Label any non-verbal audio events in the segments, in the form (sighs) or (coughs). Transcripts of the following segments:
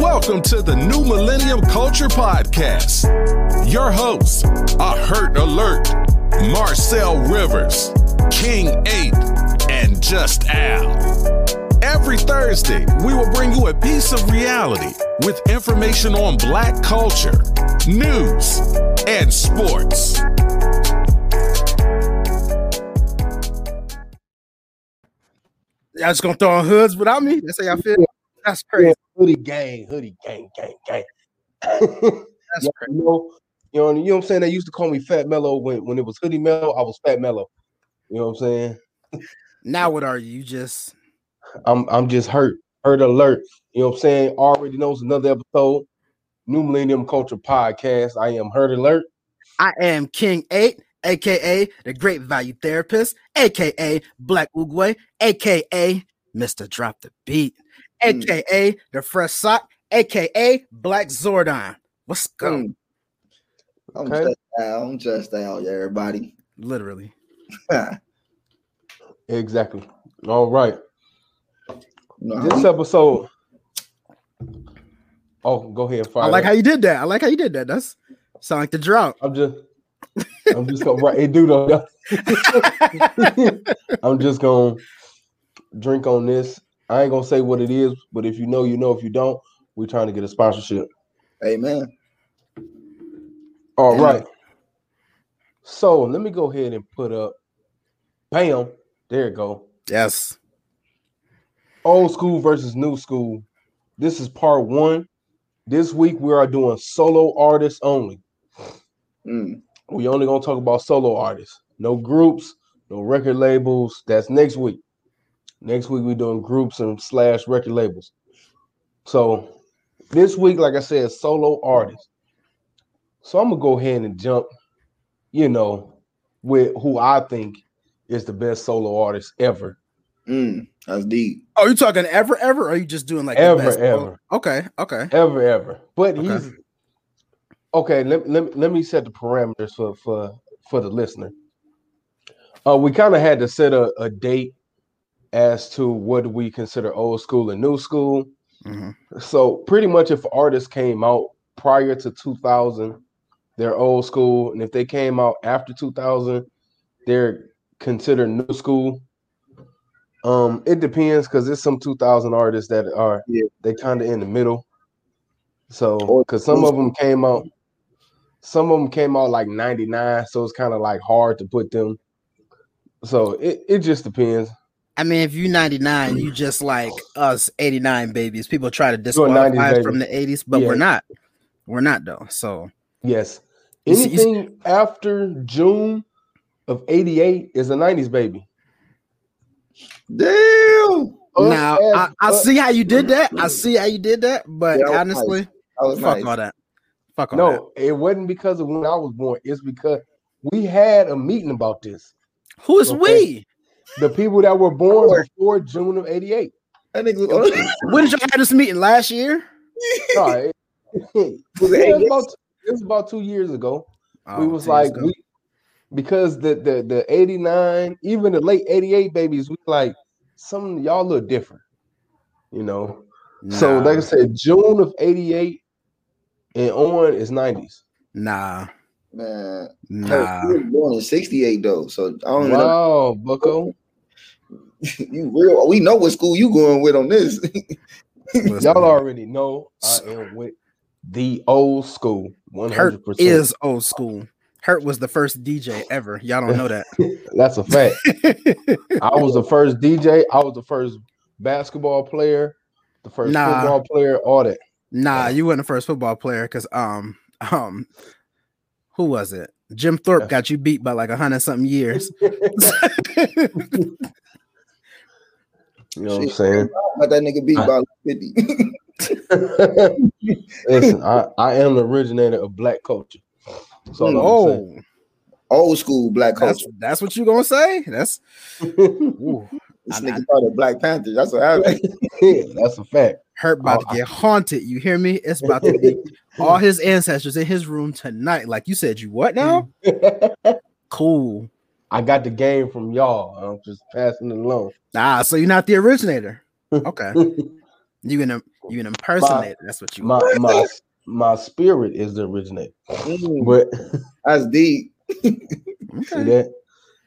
Welcome to the New Millennium Culture Podcast. Your hosts are Hurt Alert, Marcel Rivers, King 8, and Just Al. Every Thursday, we will bring you a piece of reality with information on black culture, news, and sports. Y'all just gonna throw on hoods without me? That's how y'all feel? That's crazy. Yeah, hoodie gang, hoodie gang, gang, gang. (laughs) That's Yeah, crazy. you know, you know, you know what I'm saying? They used to call me Fat Melo when, when it was hoodie Melo, I was fat Melo. You know what I'm saying? Now what are you? Just I'm I'm just hurt, hurt alert. You know what I'm saying? Already knows another episode, New Millennium Culture Podcast. I am hurt alert. I am King 8, aka the Great Value Therapist, aka Black Uguay, aka Mr. Drop the Beat, Mm. aka the Fresh Sock, aka Black Zordon. What's going? Mm. I'm Okay. just out. I'm just out, yeah, everybody. Literally. (laughs) Exactly. All right. You know how This episode. Oh, go ahead. Fire I like up. how you did that. I like how you did that. That's sound like the drought. I'm just I'm just gonna write it do though. I'm just gonna drink on this. I ain't gonna say what it is, but if you know, you know. If you don't, we're trying to get a sponsorship. Amen. All Yeah. right. So let me go ahead and put up. Bam. There you go. yes. Old school versus new school. This is part one. This week we are doing solo artists only. Mm. We only gonna talk about solo artists. No groups, no record labels. That's next week. Next week we're doing groups and slash record labels. So this week, like I said, solo artists. So I'm gonna go ahead and jump, you know, with who I think is the best solo artist ever. Mm. That's deep. Oh, you talking ever, ever, or are you just doing like the Ever, best? ever. Okay, okay. Ever, ever. But Okay. he's okay. Let, let, let me set the parameters for for for the listener. Uh, we kind of had to set a, a date as to what we consider old school and new school. Mhm. So pretty much, if artists came out prior to 2000, they're old school, and if they came out after 2000, they're considered new school. Um, it depends because there's some 2000 artists that are Yeah. they kind of in the middle. So because some of them came out, some of them came out like 99, so it's kind of like hard to put them. So it, it just depends. I mean, if you 99, you just like us 89 babies. People try to disqualify us from the 80s, but Yeah. we're not. We're not though. So Yes. You see- you see- Anything after June of 88 is a 90s baby. Damn. Us now I, I see how you did that. I see how you did that, but Yeah, was honestly, That was fuck nice. all that. Fuck all that. No, it wasn't because of when I was born. It's because we had a meeting about this. Who is Okay. we? The people that were born before June of 88. That nigga When did y'all have this meeting? Last year? (laughs) No, it, (laughs) Was it it, was about, it was about two years ago. we Oh, was like we because the the the 89 even the late 88 babies we like some y'all look different you know? So like i said june of 88 and on is 90s nah, man. nah. You was born in '68 though, so I don't know. wow bucko (laughs) You real? We know what school you going with on this. Y'all (laughs) already know i am with the old school 100% Hurt is old school. Hurt was the first DJ ever. Y'all don't know that. (laughs) that's a fact i was the first dj i was the first basketball player the first Nah. football player all that Nah, you weren't the first football player because um um who was it? Jim Thorpe got you beat by like a hundred something years. (laughs) you know what i'm saying But that nigga beat by 50. (laughs) (laughs) Listen, I, I am the originator of black culture. So hmm. oh, Old school black that's culture. that's what you gonna say? That's ooh, This I- nigga I- started Black Panther. That's what happened. that's a fact. hurt about to Oh, I- get haunted. You hear me? It's about to be all his ancestors in his room tonight. Like you said, you what now? (laughs) Cool. I got the game from y'all. I'm just passing it along. Ah, so you're not the originator. (laughs) Okay. You can you can impersonate. That's what you My want. my my spirit is the originator. Mm, But that's deep. (laughs) see that?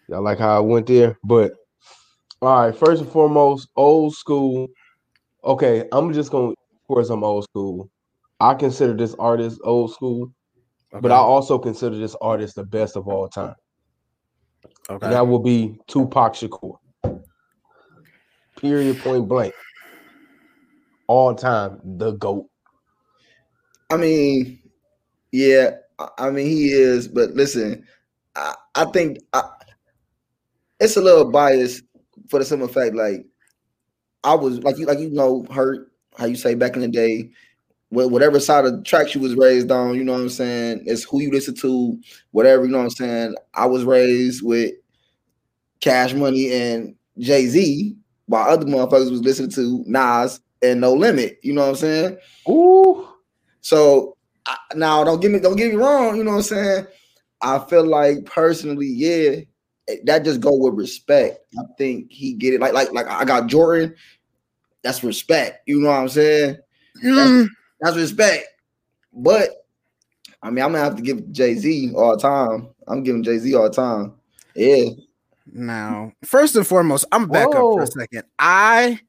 Y'all like how I went there? But all right, first and foremost, old school. Okay, I'm just gonna of course I'm old school. I consider this artist old school, but I also consider this artist the best of all time. okay. And that will be Tupac Shakur. Period point blank. All time, the GOAT. I mean, yeah, I- I mean he is, but listen, I, I think I, it's a little biased for the simple fact, like I was like you, like you know, hurt how you say back in the day, wh- whatever side of the tracks you was raised on, you know what I'm saying? It's who you listen to, whatever, you know what I'm saying? I was raised with Cash Money and Jay Z, while other motherfuckers was listening to Nas and No Limit, you know what I'm saying? Ooh. So I, now, don't get me don't get me wrong. You know what I'm saying? I feel like personally, yeah, that just go with respect. I think he get it. Like like like I got Jordan. That's respect. You know what I'm saying? Mm, That's respect. But I mean, I'm gonna have to give Jay Z all the time. I'm giving Jay Z all the time. Yeah, now, first and foremost, I'm gonna back up for a second. I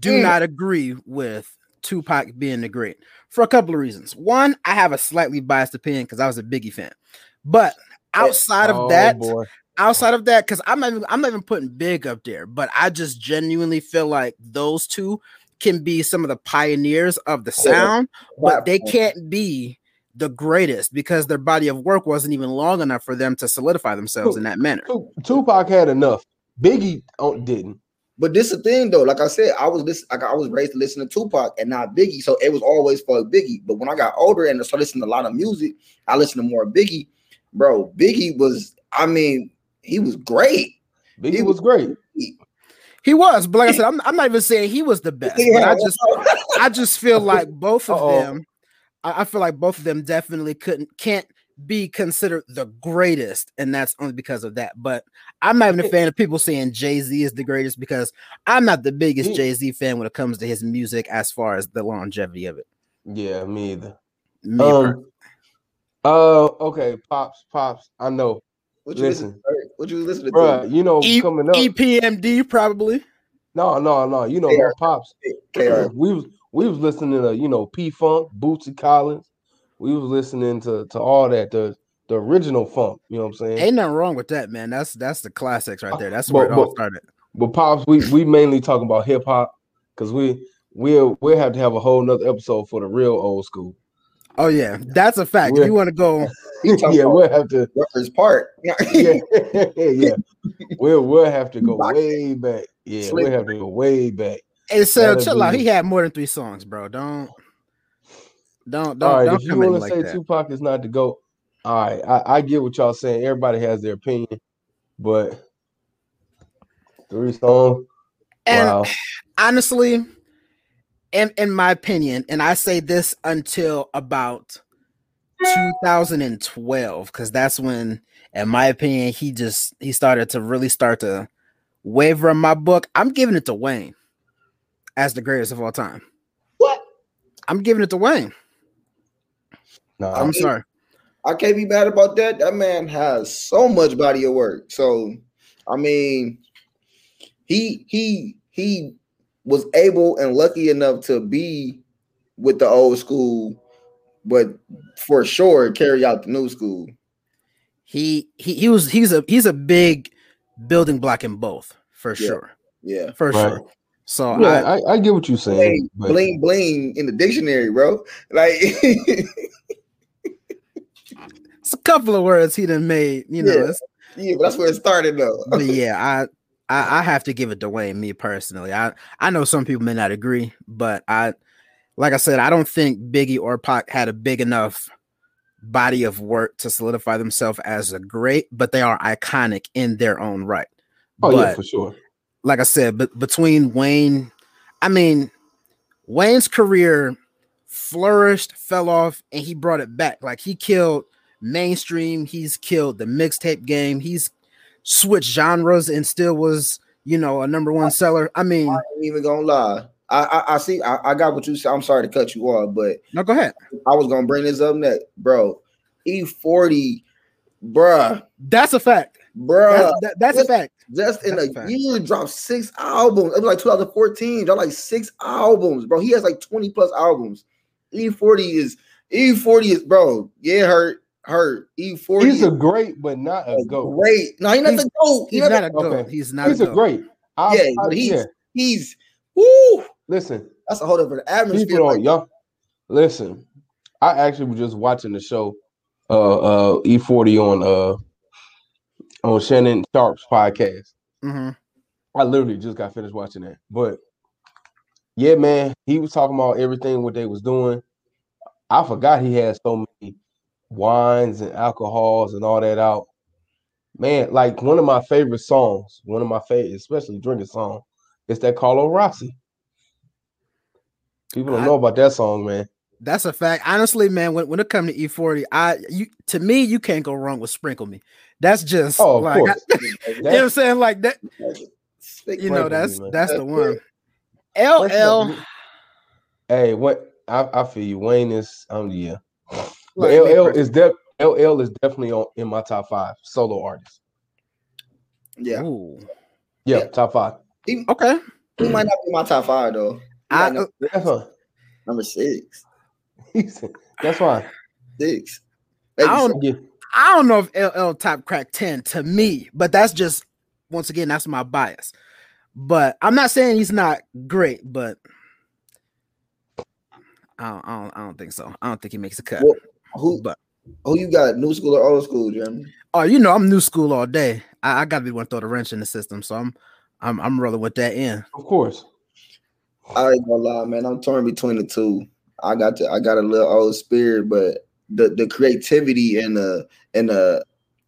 do Mm. not agree with Tupac being the great for a couple of reasons. One, I have a slightly biased opinion because I was a Biggie fan, but outside of Oh, that, boy. outside of that, because I'm not even, I'm not even putting Big up there, but I just genuinely feel like those two can be some of the pioneers of the sound, but they can't be the greatest because their body of work wasn't even long enough for them to solidify themselves in that manner. Tupac had enough. Biggie oh, didn't. But this is the thing though. Like I said, I was listen, like I was raised to listen to Tupac and not Biggie, so it was always for Biggie. But when I got older and I started listening to a lot of music, I listened to more Biggie. Bro, Biggie was, I mean, he was great. Biggie He was great. He was, but like I said, (laughs) I'm, I'm not even saying he was the best. But I just I just feel (laughs) like both of Uh-oh. them. I, I feel like both of them definitely couldn't can't be considered the greatest, and that's only because of that. But I'm not even a fan of people saying Jay Z is the greatest because I'm not the biggest Jay Z fan when it comes to his music as far as the longevity of it. Yeah, me either. Me per- Um, uh, okay, pops, pops. I know, what you listen, listen. to? What you listening bro. to? You know, E- coming up. EPMD probably. no, no, no. You know, Yeah. my pops. KR. we was we was listening to you know P Funk, Bootsy Collins. We was listening to to all that the the original funk. You know what I'm saying? Ain't nothing wrong with that, man. That's that's the classics right there. That's But- where it all but- started. But pops, we we mainly talking about hip hop because we we'll we'll have to have a whole nother episode for the real old school. Oh yeah, that's a fact. If We're- you want to go, He talking (laughs) yeah, we'll have to. Rutgers Park. (laughs) Yeah, (laughs) yeah. We'll we'll have to go way back. Yeah, we'll have to go way back. hey, so chill out. He had more than three songs, bro. Don't, don't, don't, all right, don't if you want to like say that. Tupac is not the goat, all right, I, I get what y'all saying. Everybody has their opinion, but three songs. And wow. honestly, in in my opinion, and I say this until about 2012, because that's when, in my opinion, he just he started to really start to waver in my book. I'm giving it to Wayne as the greatest of all time. What? I'm giving it to Wayne. no I'm Okay. sorry. I can't be mad about that. That man has so much body of work. So, I mean, he he he was able and lucky enough to be with the old school, but for sure carry out the new school. He he he was he's a he's a big building block in both for Yeah. sure. Yeah. For Right. sure. So yeah, I, I, I get what you're saying. Bling, but- bling bling in the dictionary, bro. Like (laughs) it's a couple of words he done made, you know. Yeah. yeah, but that's where it started though. but (laughs) yeah, I, I I have to give it to Wayne, me personally. I I know some people may not agree, but I like I said, I don't think Biggie or Pac had a big enough body of work to solidify themselves as a great, but they are iconic in their own right. oh but yeah, for sure. like I said, but between Wayne, I mean, Wayne's career flourished, fell off, and he brought it back. Like he killed mainstream, he's killed the mixtape game, he's switched genres and still was, you know, a number one seller. I mean, I ain't even gonna lie. I, I, I see. I, I got what you said. I'm sorry to cut you off, but No, go ahead. I was gonna bring this up next, bro. E40, bruh, That's a fact. bruh. That's, that- that's a fact. just in that's a a fact. year, dropped six albums. It was like 2014. Dropped like six albums, bro. He has like 20 plus albums. E40 is E40 is bro. Yeah, hurt, hurt. E40 He's is a great, but not a goat. great. No, he's not He's- the goat. He's He's not not. a goat. okay. He's not He's a a great. I, Yeah, I- but he's yeah. he's woo. Listen, That's a whole different atmosphere. people Like, y'all listen. I actually was just watching the show uh uh E40 on uh on Shannon Sharpe's podcast. hmm I literally just got finished watching that. But yeah, man, he was talking about everything what they was doing. I forgot he had so many wines and alcohols and all that out. Man, like one of my favorite songs, one of my favorite, especially drinking song, is that Carlo Rossi. People don't I- know about that song, man. That's a fact. Honestly, man, when, when it comes to E40, I you to me, you can't go wrong with sprinkle me. That's just Oh, of like course. (laughs) you know what I'm saying? Like that, Speak you know, Sprinkle Me, that's that's the one. (laughs) First LL Hey, what I, I feel you. Wayne is um yeah. (laughs) But like, LL is def LL is definitely on in my top five solo artists. Yeah, Ooh. Yeah, Yeah. top five. he, Okay. he might not be my top five though. He I, might That's fine. number six, (laughs) That's why. six. I don't- Yeah. I don't know if LL top crack 10 to me, but that's just once again, that's my bias. But I'm not saying he's not great, but I don't, I don't, I don't think so. I don't think he makes a cut. Well, who But who you got? New school or old school, Jeremy? oh, you know, I'm new school all day. I, I gotta be one to throw the wrench in the system, so I'm I'm I'm rolling with that in. Of course. I ain't gonna lie, man. I'm torn between the two. I got to, I got a little old spirit, but the the creativity and the and the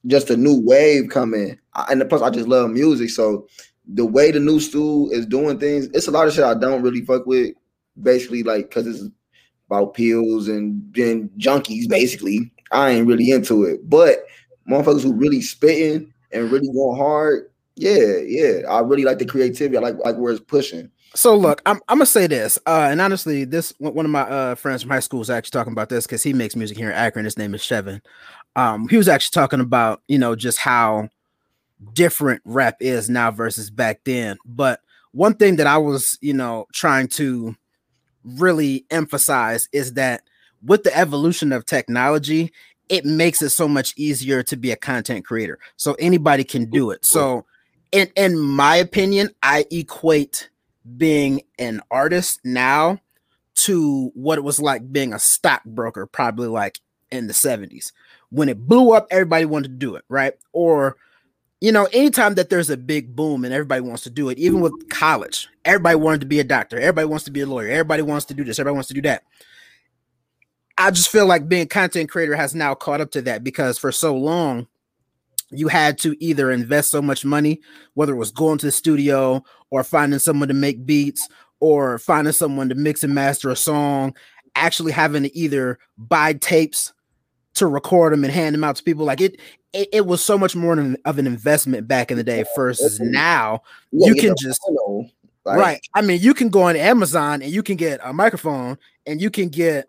just a new wave coming. I, and plus, I just love music. So the way the new school is doing things, it's a lot of shit I don't really fuck with. Basically, like because it's about pills and then junkies. Basically, I ain't really into it. But motherfuckers who really spitting and really going hard, yeah, yeah. I really like the creativity. I like like where it's pushing. So look, I'm I'm gonna say this, uh, and honestly, this one of my uh, friends from high school is actually talking about this because he makes music here in Akron. His name is Chevin. Um, he was actually talking about you know just how different rap is now versus back then. But one thing that I was you know trying to really emphasize is that with the evolution of technology, it makes it so much easier to be a content creator. So anybody can do it. So in in my opinion, I equate being an artist now to what it was like being a stockbroker, probably like in the 70s. When it blew up, everybody wanted to do it, right? Or you know, anytime that there's a big boom and everybody wants to do it, even with college, everybody wanted to be a doctor, everybody wants to be a lawyer, everybody wants to do this, everybody wants to do that. I just feel like being content creator has now caught up to that because for so long, you had to either invest so much money, whether it was going to the studio or finding someone to make beats or finding someone to mix and master a song, actually having to either buy tapes to record them and hand them out to people. Like it, it, it was so much more of an investment back in the day versus now. gotta You can just- photo, like, right. I mean, you can go on Amazon and you can get a microphone and you can get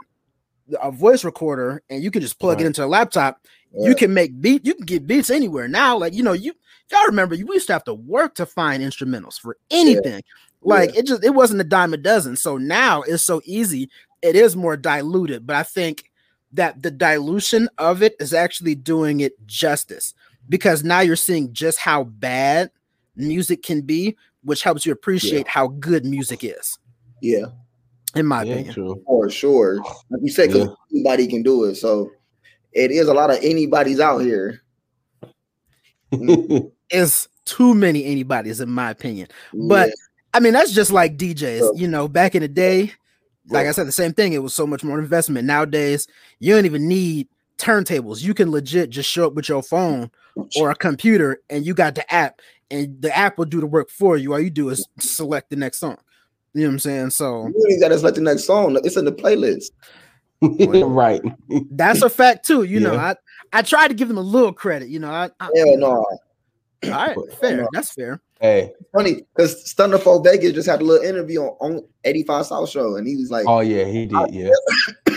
a voice recorder and you can just plug it into a laptop. yeah. You can make beat. You can get beats anywhere now. Like you know, you y'all remember you used to have to work to find instrumentals for anything. Oh, like it just it wasn't a dime a dozen. So now it's so easy. It is more diluted, but I think that the dilution of it is actually doing it justice because now you're seeing just how bad music can be, which helps you appreciate how good music is, yeah, in my Yeah, opinion. true. for sure. Like you said, because anybody can do it. So it is a lot of anybody's out here. (laughs) It's too many anybody's, in my opinion. But Yeah. I mean, that's just like DJs. Yeah. You know, back in the day, like I said, the same thing. It was so much more investment. Nowadays, you don't even need turntables. You can legit just show up with your phone or a computer, and you got the app, and the app will do the work for you. All you do is select the next song. You know what I'm saying? So you ain't got to select the next song. It's in the playlist. (laughs) right. that's a fact too. You know, I I try to give them a little credit. You know, I, I Hell no. all right, fair. That's fair. Hey, funny because Stunna 4 Vegas just had a little interview on, on 85 South Show, and he was like, oh yeah, he did. Yeah, (coughs)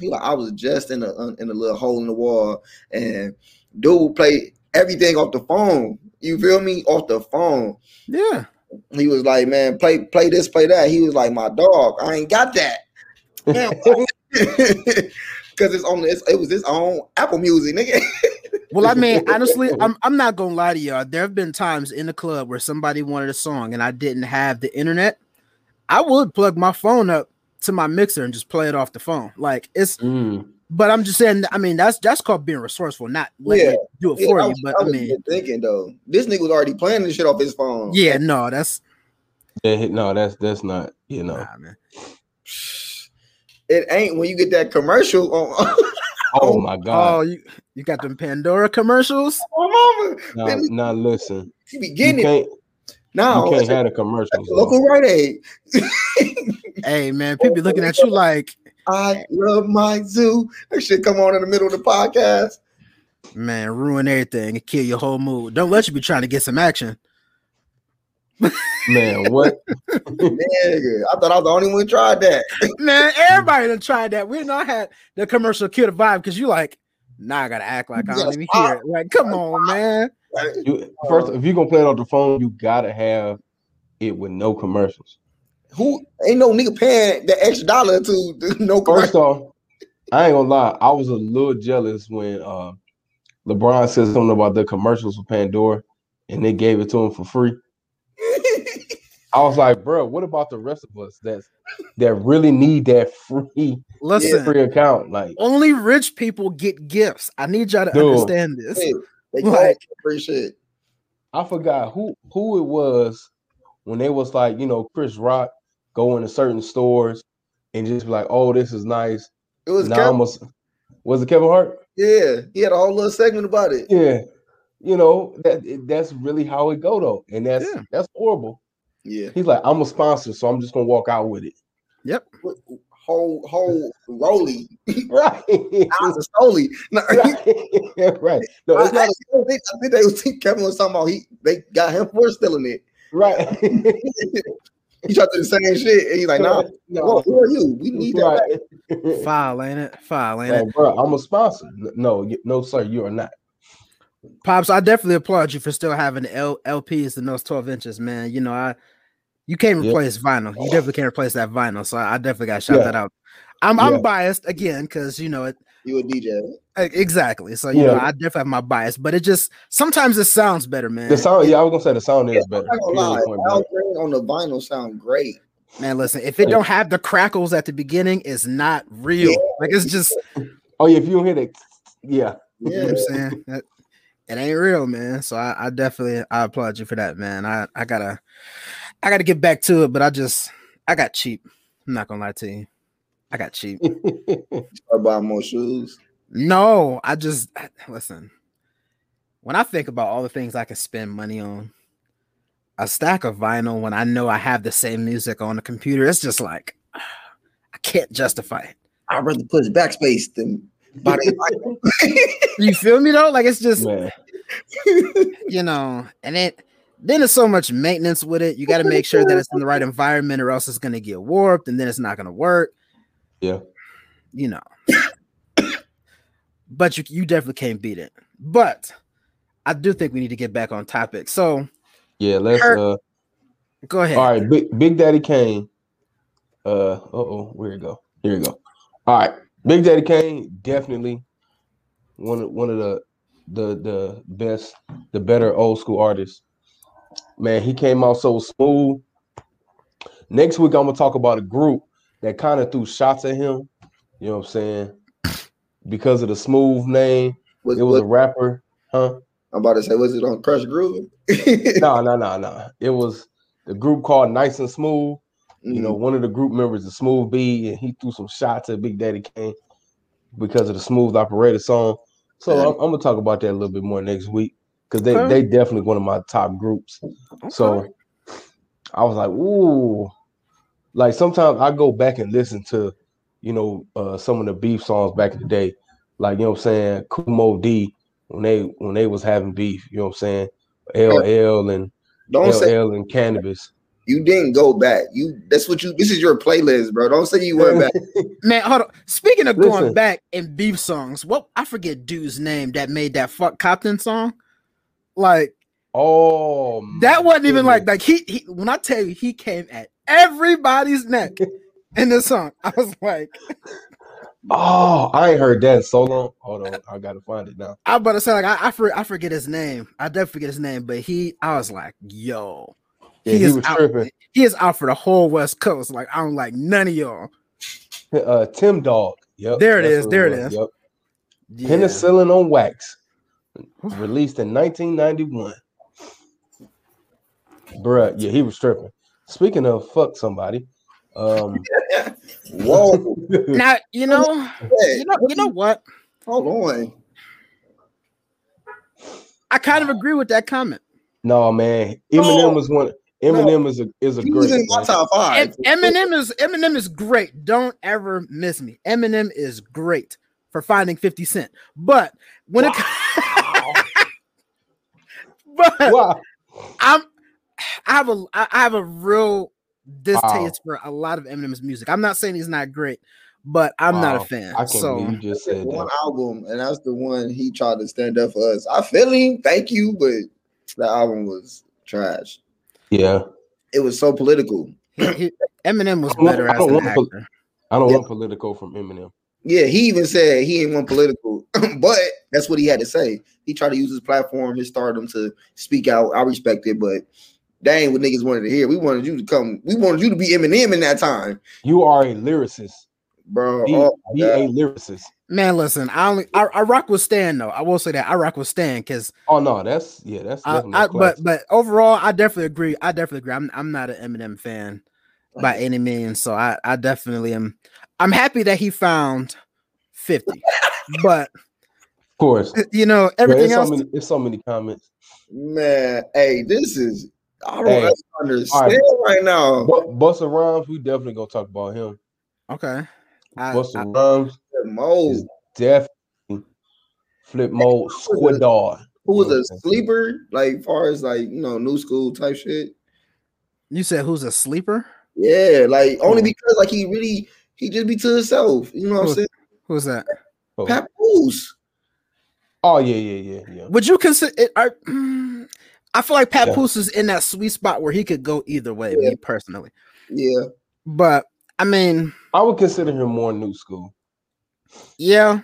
he like, I was just in a in a little hole in the wall, and dude played everything off the phone. You feel me? Off the phone. Yeah. He was like, man, play play this, play that. He was like, my dog, I ain't got that. Because (laughs) (laughs) it's on this, it was his own Apple Music, nigga. Well, I mean, honestly, (laughs) I'm I'm not gonna lie to y'all. There have been times in the club where somebody wanted a song and I didn't have the internet. I would plug my phone up to my mixer and just play it off the phone. Like it's Mm. But I'm just saying, I mean, that's that's called being resourceful, not letting Yeah. it do it Yeah, for I you. But I I mean, thinking though, this nigga was already planning this shit off his phone. yeah, no, that's Yeah, no, that's that's not. You know. nah, man. It ain't when you get that commercial on. (laughs) Oh my god! Oh, God. you you got them Pandora commercials? Oh, mama, Now, then now listen. he be You getting it can't. now. You can't that's a- commercial. the that's commercials. a local though. Rite Aid. Hey man, people be looking at you like, I love my zoo. That shit come on in the middle of the podcast. man, ruin everything and kill your whole mood. Don't let you be trying to get some action. Man, what? Nigga, I thought I was the only one tried that. (laughs) Man, everybody done tried that. We not had the commercial kill the vibe because you like, nah, I gotta act like I don't even hear it. Like, come on, man. You, first, if you're gonna play it on the phone, you gotta have it with no commercials. Who ain't no nigga paying that extra dollar to do no First off, I ain't gonna lie, I was a little jealous when uh, LeBron said something about the commercials for Pandora and they gave it to him for free. (laughs) I was like, bro, what about the rest of us that's that really need that free Listen, free account? Like, only rich people get gifts. I need y'all to Dude. understand this. Hey, they Like- like free shit. I forgot who who it was when they was like, you know, Chris Rock go into certain stores and just be like, oh, this is nice. It was Now Kevin, almost was it Kevin Hart? yeah. He had a whole little segment about it. Yeah. You know, that that's really how it go though. And that's Yeah. that's horrible. Yeah, He's like, I'm a sponsor, so I'm just gonna walk out with it. Yep. whole whole Rolly, (laughs) Right. Stoli. (laughs) No, right. (laughs) right. No, I, not I think, I think they was Kevin was talking about he they got him for stealing it. right. He tried to do the same shit, and he's like, "Nah, (laughs) no. who, who are you? We need that." back." (laughs) Right. File, ain't it? File, ain't it? Bro, I'm a sponsor. No, no, sir, you are not. Pops, I definitely applaud you for still having the L- LPs and those 12 inches, man. You know, I you can't Yep. replace vinyl. You definitely can't replace that vinyl. So I, I definitely got to shout Yeah. that out. I'm Yeah. I'm biased again because you know it You a DJ? exactly. So you know I definitely have my bias, but it just sometimes it sounds better, man. The sound, yeah, I was gonna say the sound is better. I'm not gonna lie, Period, point Al blank. Green on the vinyl sound great. Man, listen, if it don't have the crackles at the beginning, it's not real. Yeah. Like it's just Oh yeah, if you don't hear that, yeah, you know Yeah, what I'm saying. That- it ain't real, man. So I, I definitely I applaud you for that, man. I, I gotta I gotta get back to it, but I just I got cheap. I'm not gonna lie to you. I got cheap. (laughs) start buying more shoes. No, I just listen. When I think about all the things I can spend money on, a stack of vinyl when I know I have the same music on the computer, it's just like (sighs) I can't justify it. I'd rather push backspace than buy the vinyl. You feel me though? Like it's just man. (laughs) you know, and it then there's so much maintenance with it. You got to make sure that it's in the right environment, or else it's gonna get warped, and then it's not gonna work. Yeah. You know. (coughs) but you you definitely can't beat it. But I do think we need to get back on topic. So Yeah, let's. Kurt- uh go ahead. All right, Big Big Daddy Kane. Uh oh, where you go? Here you go. All right, Big Daddy Kane definitely one of one of the the the best, the better old school artists. Man, he came out so smooth. Next week, I'm gonna talk about a group that kind of threw shots at him. You know what I'm saying? Because of the smooth name, Was, it was was, a rapper, huh? I'm about to say, was it on Krush Groove? No, no, no, no. It was the group called Nice and Smooth. You know, mm-hmm. one of the group members is Smooth B, and he threw some shots at Big Daddy Kane because of the Smooth Operator song. So Okay. I'm, I'm gonna talk about that a little bit more next week because they Okay. they definitely one of my top groups. So I was like, ooh, like sometimes I go back and listen to, you know, uh, some of the beef songs back in the day, like you know what I'm saying, Kool Moe Dee when they when they was having beef, you know what I'm saying, LL and Don't say LL and Canibus. you didn't go back. You that's what you this is your playlist, bro. Don't say you went back. (laughs) Man, hold on. Speaking of going back and beef songs, what I forget dude's name that made that fuck Compton song. Like Oh, that wasn't even like like he, he when I tell you he came at everybody's neck in the song. I was like, Oh, I ain't heard that so long. Hold on, I gotta find it now. I about to say like I I, for, I forget his name. I definitely forget his name, but he I was like, yo, Yeah, he, is was out, tripping. He is out for the whole West Coast. Like I don't like none of y'all. Uh, Tim Dog. Yep. There it is, there it is. Yep. Yeah. Penicillin on wax, released in 1991. Bruh, yeah, he was tripping. Speaking of fuck somebody, um, (laughs) Whoa. Now you know, Hey, you know, you know what? hold on. I kind of agree with that comment. no man, Eminem No. was one. Eminem is a is a He great. in my top five. Eminem is Eminem is great. Don't ever miss me. Eminem is great for finding 50 Cent. But when it (laughs) but Wow. I'm I have a I I have a real distaste Wow. for a lot of Eminem's music. I'm not saying he's not great, but I'm not a fan. I can't So you just said one that. album, and that's the one he tried to stand up for us. I feel him, thank you, but the album was trash. Yeah, It was so political. he, he- Eminem was better I as don't an want to- actor. I don't Yeah. want political from Eminem. Yeah, he even said he ain't want political, (laughs) but that's what he had to say. He tried to use his platform, his stardom to speak out. I respect it, but that ain't what niggas wanted to hear. We wanted you to come. We wanted you to be Eminem in that time, You are a lyricist. bro. Be, Oh, be a lyricist. Man, listen, I only I, I rock with Stan though. I will say that I rock with Stan because Oh no, that's yeah, that's I, definitely. I a but classic. but overall, I definitely agree. I definitely agree. I'm I'm not an Eminem fan oh, by any means, so I I definitely am. I'm happy that he found 50, (laughs) but of course, you know Yeah, everything it's else. so many. It's so many comments. man. Hey, this is. I don't Hey. understand right now. Bu- Busta Rhymes, we definitely gonna talk about him. okay, I, Busta I- Rhymes Mo, is definitely flip mode squidard. who was a what I'm saying? sleeper, like far as like you know, new school type shit. you said who's a sleeper? Yeah, like only because like he really he just be to himself. You know what I'm saying? Who's that? Oh. Papoose. Oh yeah, yeah, yeah, yeah. Would you consider it? I, mm, (clears throat) I feel like Pat Yeah. Poose is in that sweet spot where he could go either way. Yeah. Me personally, Yeah. but I mean, I would consider him more new school. yeah,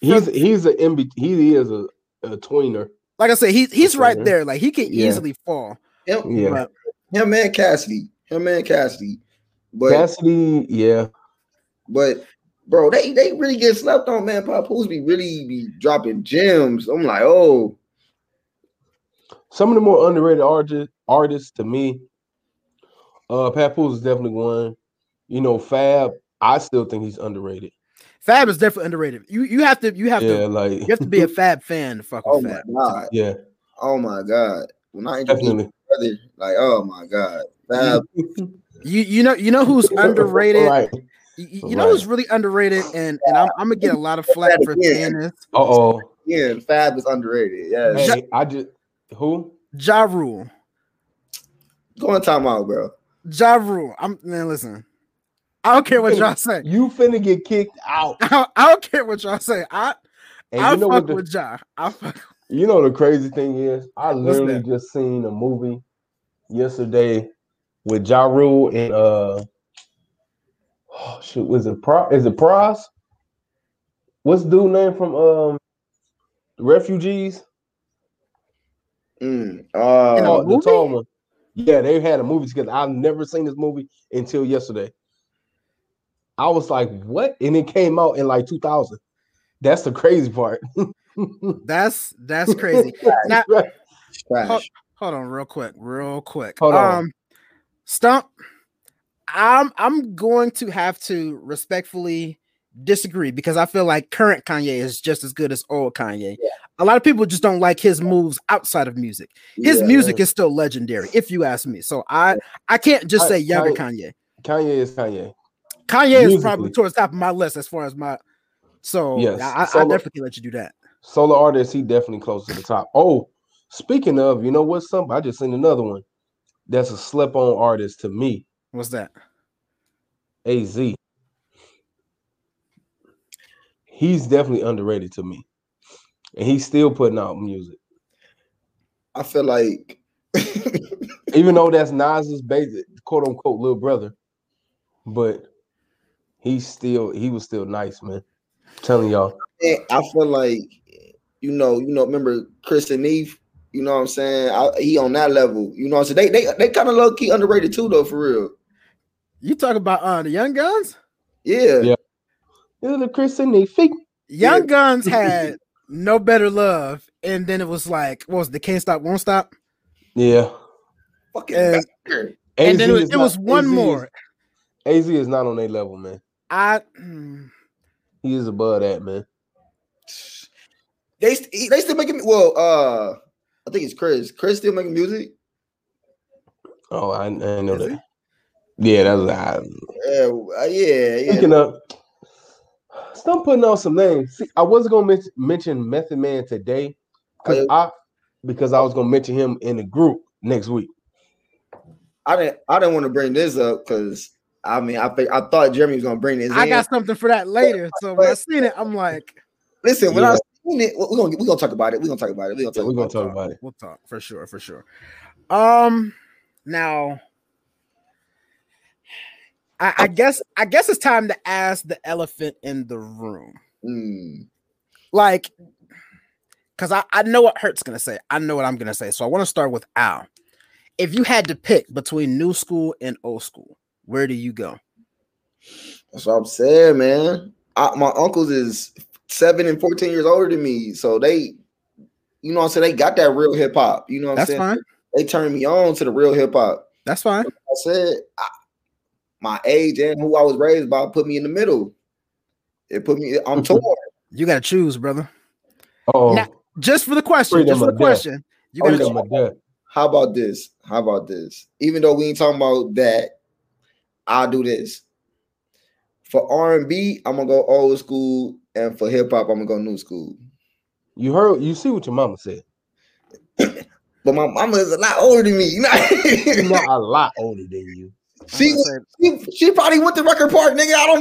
He's he's a MB, he is a, a tweener. like I said, he's he's right there. Like he could Yeah. easily fall. Him, Yeah, But him and Cassidy. Him and Cassidy. But Cassidy, yeah. but bro, they they really get slept on, man. Papoose be really be dropping gems. I'm like, oh, Some of the more underrated artists artists to me, uh, Papoose is definitely one. You know, Fab, I still think he's underrated. Fab is definitely underrated. You you have to you have Yeah, to like you have to be a (laughs) Fab fan to fuck oh with my Fab. god. yeah, Oh my god. When I definitely. brother, like, oh my god. Fab, (laughs) You you know you know who's (laughs) underrated. right. You, you- you know who's really underrated, and and I'm, I'm gonna get a lot of flack for saying this. Uh oh. yeah, Fab is underrated. Yeah. Hey, I just who? Ja Rule, Go on time out, bro. Ja Rule. I'm man. Listen, I don't care what y'all say. You finna get kicked out. I (laughs) don't, I don't care what y'all say. I And I you know fuck the, with Ja. I fuck. you know the crazy thing is? I literally just seen a movie yesterday with Ja Rule and uh oh shoot, was it Pro is it Pras? What's the dude name from um refugees? Mm. Uh, Oh, the movie? tall one. Yeah, they had a movie together. I've never seen this movie until yesterday. I was like, what? And it came out in like 2000. That's the crazy part. (laughs) That's that's crazy. (laughs) now, trash. hold on, real quick, real quick. Hold on. Um, Stump. I'm I'm going to have to respectfully disagree because I feel like current Kanye is just as good as old Kanye. A lot of people just don't like his moves outside of music. His Yeah. music is still legendary, if you ask me. So I I can't just I- say younger Kanye. Kanye is Kanye. Kanye is probably towards the top of my list as far as my. So Yes, I, I, solo- definitely let you do that. Solo artist, he definitely close to the top. Oh, Speaking of, you know what's something? I just seen another one. That's a slip on artist to me. What's that? Az. He's definitely underrated to me, and he's still putting out music, I feel like (laughs) even though that's Nas's basic quote unquote little brother. But he's still he was still nice, man. telling y'all. I feel like you know, you know, remember Chris and Neef, you know what I'm saying? I, he on that level, you know what I'm saying? They they they kind of low key underrated too, though, for real. You talk about uh the Young Gunz? Yeah. Yeah. Yeah, the Chris and Neef. Young Yeah. Guns (laughs) had no better love, and then it was like, what was it, the Can't Stop, Won't Stop? Yeah. Fucking And- banger. and then it AZ was, it was not- one AZ is- more. AZ is not on their level, man. I mm, He is above that, man. They they still making well, uh I think it's Chris. Chris still making music. Oh, I, I know Is that. Yeah, that was I, Yeah, yeah, yeah. Speaking of, stop putting on some names. See, I wasn't gonna men- mention Method Man today because Oh, I because I was gonna mention him in the group next week. I didn't I didn't want to bring this up because I mean I think I thought Jeremy was gonna bring this. I in. got something for that later. So when I seen it, I'm like, listen when Yeah. I seen it, we're gonna we're gonna talk about it. We're gonna talk about it. We're gonna Yeah, talk we're gonna talk about it. we'll talk for sure, for sure. Um, now, I, I guess I guess it's time to ask the elephant in the room. Mm. like because I, I know what Hurt's gonna say. I know what I'm gonna say. So I want to start with Al. If you had to pick between new school and old school, where do you go? That's what I'm saying, man. I, my uncles is seven and 14 years older than me. So they, you know what I'm saying? They got that real hip hop. You know what I'm That's saying? fine. They turned me on to the real hip hop. That's fine. I said I, my age and who I was raised by put me in the middle. It put me, I'm (laughs) torn. You gotta choose, brother. Oh, Now- Just for the question. Freedom just for the of death. question. You gotta freedom of. How about this? How about this? Even though we ain't talking about that, I'll do this. For R&B, I'm gonna go old school, and for hip hop, I'm gonna go new school. You heard? You see what your mama said? (coughs) But my mama is a lot older than me. (laughs) You know? not a lot older than you. She, I'm was- gonna she she probably went to record park, nigga. I don't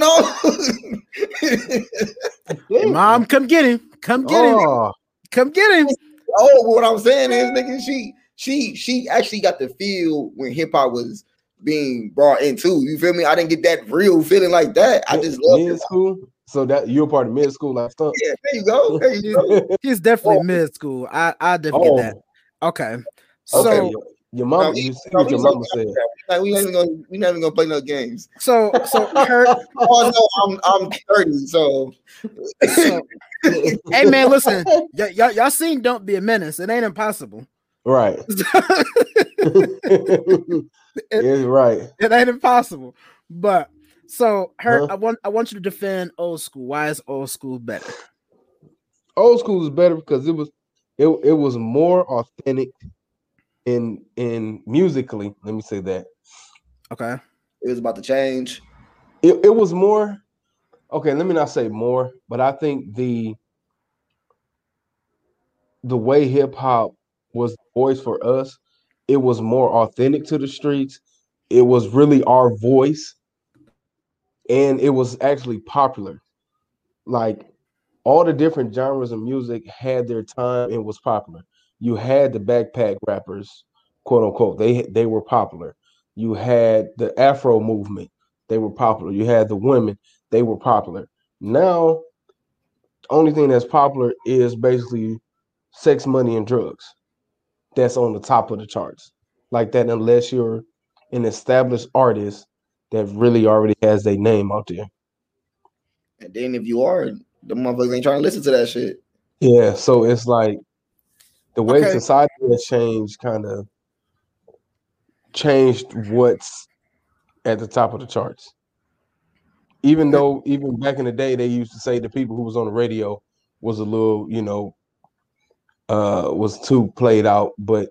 know. Mom, come get him. Come get him. Oh, Come get him. oh, what I'm saying is, nigga, she she she actually got the feel when hip hop was being brought into. You feel me? I didn't get that real feeling like that. I just love mid school. So that you're part of mid school, like stuff. Yeah, there you go. There you (laughs) go. He's definitely Oh. mid school. I I definitely Oh, get that. Okay. So okay. Your, mom, mama. No, we- You see no, what your not mama gonna- said. Like, we not even gonna we not even gonna play no games. so so Hurt. (laughs) Oh no, I'm I'm 30, so So, (laughs) hey man, listen, y- y'all y'all seen Don't Be a Menace. It ain't impossible. Right. (laughs) it's right. it ain't impossible. But so her, Huh? I want I want you to defend old school. Why is old school better? Old school is better because it was it, it was more authentic in in musically. Let me say that. Okay. it was about to change. It, it was more okay, let me not say more, but I think the the way hip hop was the voice for us, it was more authentic to the streets. It was really our voice, and it was actually popular. Like all the different genres of music had their time and was popular. You had the backpack rappers, quote unquote. They they were popular. You had the Afro movement. They were popular. You had the women. They were popular. Now, only thing that's popular is basically sex, money, and drugs. That's on the top of the charts. Like that, unless you're an established artist that really already has their name out there. And then if you are, the motherfuckers ain't trying to listen to that shit. Yeah, so it's like the way Okay. society has changed kind of changed what's at the top of the charts. Even though even back in the day they used to say the people who was on the radio was a little, you know, uh was too played out, but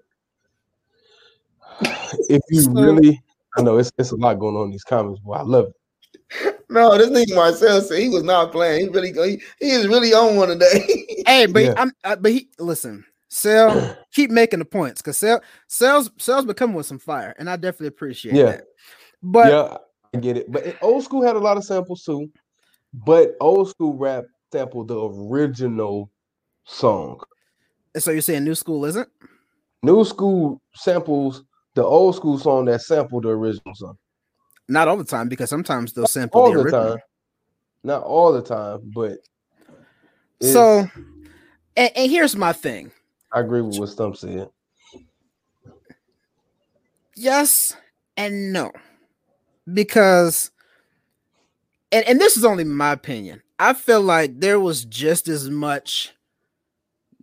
if you So- really I know it's it's a lot going on in these comments, but I love it. No, this nigga Marcel said he was not playing. He really he, he is really on one today. Hey, but Yeah. I'm uh, but he listen. Sell, (coughs) keep making the points because sell sales sales becoming with some fire, and I definitely appreciate Yeah. that. But yeah, I get it. But old school had a lot of samples too. But old school rap sampled the original song. so you're saying new school isn't? New school samples the old school song that sampled the original song. Not all the time because sometimes they'll sample All the the original. time. Not all the time, but So, and, and here's my thing. I agree with what Stump said. yes and no because and, and this is only my opinion i feel like there was just as much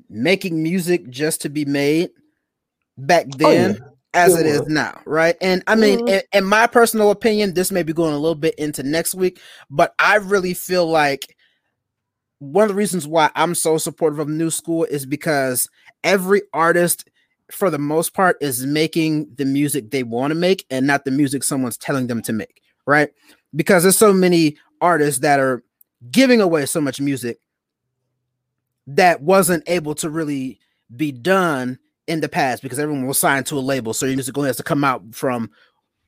making music just to be made back then Oh, yeah. as It it is now right and i mean Mhm. in, in my personal opinion this may be going a little bit into next week but i really feel like one of the reasons why i'm so supportive of new school is because every artist for the most part is making the music they want to make and not the music someone's telling them to make right? Because there's so many artists that are giving away so much music that wasn't able to really be done in the past because everyone was signed to a label. So your music only has to come out from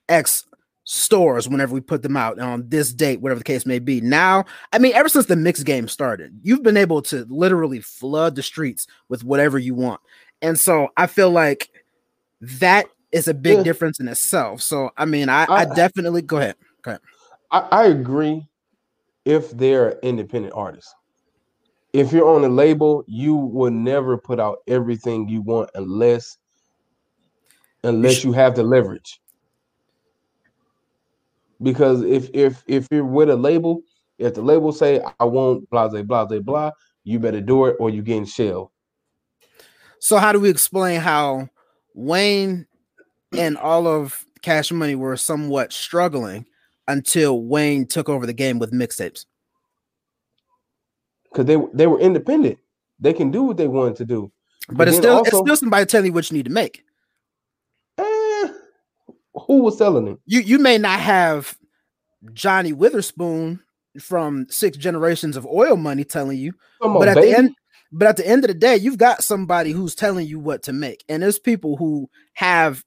x stores whenever we put them out on this date whatever the case may be now i mean ever since the mix game started you've been able to literally flood the streets with whatever you want and so I feel like that is a big Yeah. difference in itself. So I mean, I, I, I- definitely go ahead. I, I agree if they're independent artists. If you're on a label, you will never put out everything you want unless unless sh- you have the leverage. Because if if if you're with a label, if the label say I want blah blah blah blah blah, you better do it or you getting shelled. So how do we explain how Wayne and all of Cash Money were somewhat struggling until Wayne took over the game with mixtapes? Because they they were independent. They can do what they wanted to do. But it's then still it's still somebody telling you what you need to make. Who was selling it? You you may not have Johnny Witherspoon from six generations of oil money telling you, but at baby. the end but at the end of the day you've got somebody who's telling you what to make and there's people who have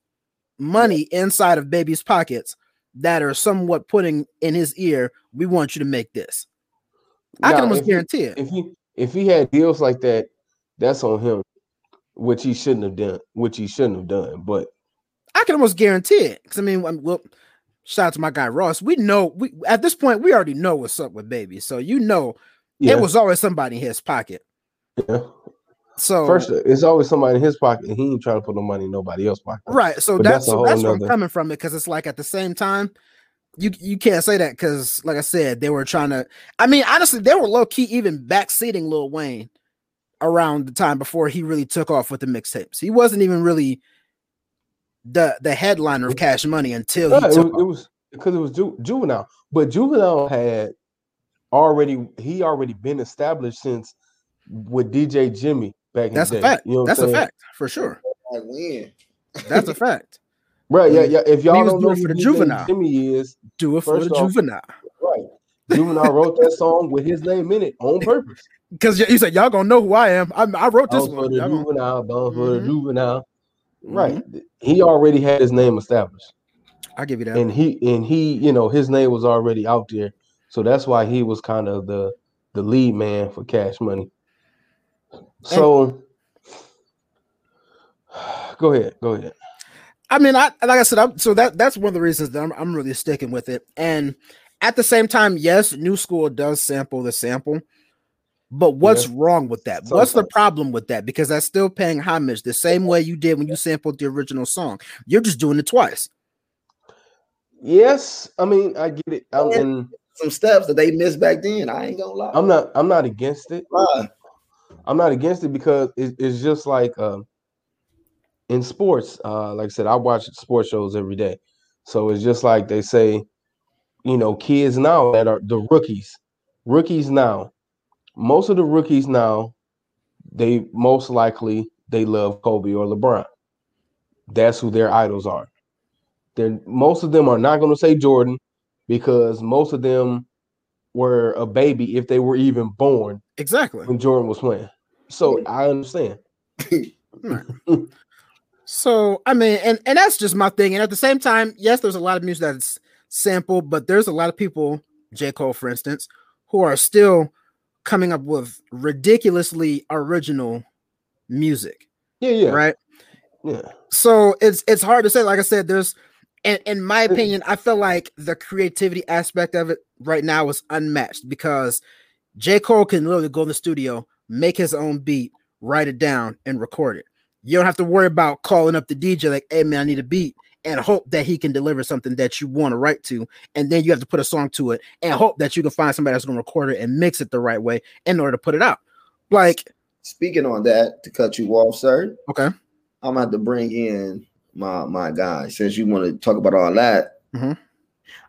money inside of baby's pockets that are somewhat putting in his ear we want you to make this i can almost if he- guarantee it if he if he had deals like that, that's on him, which he shouldn't have done, which he shouldn't have done. But i can almost guarantee it because i mean I'm- well shout out to my guy ross we know we at this point we already know what's up with baby so you know yeah, it was always somebody in his pocket yeah. so first it's always somebody in his pocket, and he ain't trying to put no money in nobody else's pocket. Right. So But that's that's so that's where I'm coming from because it's like at the same time, you you can't say that because like I said, they were trying to. I mean, honestly, they were low key even backseating Lil Wayne around the time before he really took off with the mixtapes. He wasn't even really the the headliner of Cash Money until Yeah, he it, took was, it was because it was ju- juvenile, but juvenile had already he already been established since with DJ Jimi back in That's the a day. fact. You know That's I'm a fact for sure. Like when? That's a (laughs) fact. Right? Yeah, yeah. If y'all was don't know doing who for the DJ juvenile. Jimmy is, Do it for First the off- juvenile. right? Juvenile wrote that song with his name in it on purpose. (laughs) Because you said y'all gonna know who I am. I, I wrote this Bound for the Y'all gonna- juvenile, bound for the mm-hmm. juvenile. Right. Mm-hmm. He already had his name established. I'll give you that. And he and he, you know, his name was already out there. So that's why he was kind of the the lead man for cash money. So (sighs) go ahead. Go ahead. I mean, I like I said, I'm, so that that's one of the reasons that I'm, I'm really sticking with it. And at the same time, yes, New School does sample the sample, but what's wrong with that? What's the problem with that? Because that's still paying homage the same way you did when you sampled the original song. You're just doing it twice. Yes, I mean I get it. I'm, Yeah. and Some steps that they missed back then. I ain't gonna lie. I'm not I'm not against it. I'm not against it because it, it's just like um, in sports. Uh, like I said, I watch sports shows every day, so it's just like they say, you know, kids now that are the rookies, rookies now. Most of the rookies now, they most likely they love Kobe or LeBron. That's who their idols are. They're most of them are not going to say Jordan because most of them were a baby if they were even born Exactly. when Jordan was playing. So I understand. (laughs) So I mean, and and that's just my thing. And at the same time, yes, there's a lot of music that's sampled, but there's a lot of people, J. Cole, for instance, who are still coming up with ridiculously original music. Yeah, yeah, Right. yeah. So it's it's hard to say. Like I said, there's in, in my opinion, I feel like the creativity aspect of it right now is unmatched because J. Cole can literally go in the studio, make his own beat, write it down, and record it. You don't have to worry about calling up the DJ like, hey man, I need a beat, and hope that he can deliver something that you want to write to. And then you have to put a song to it and hope that you can find somebody that's gonna record it and mix it the right way in order to put it out. Like, Speaking on that, to cut you off, sir, okay, I'm gonna have to bring in my my guy since you want to talk about all that. Mhm.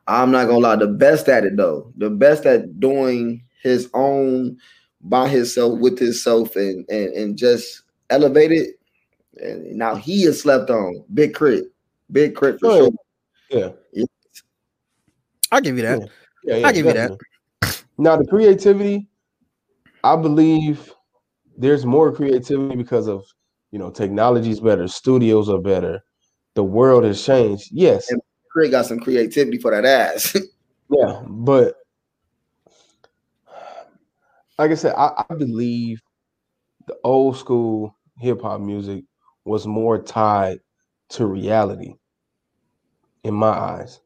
I'm not gonna lie, the best at it though, the best at doing his own by himself with himself and and, and just elevate it. And now he is slept on. Big K.R.I.T., Big K.R.I.T. for Oh, sure. Yeah, I'll give you that. yeah, yeah. I'll give you that. Now the creativity, I believe there's more creativity because of you know technology's better, studios are better, the world has changed. Yes, And- K.R.I.T. got some creativity for that ass. (laughs) Yeah, but like I said, I, I believe the old school hip hop music was more tied to reality in my eyes.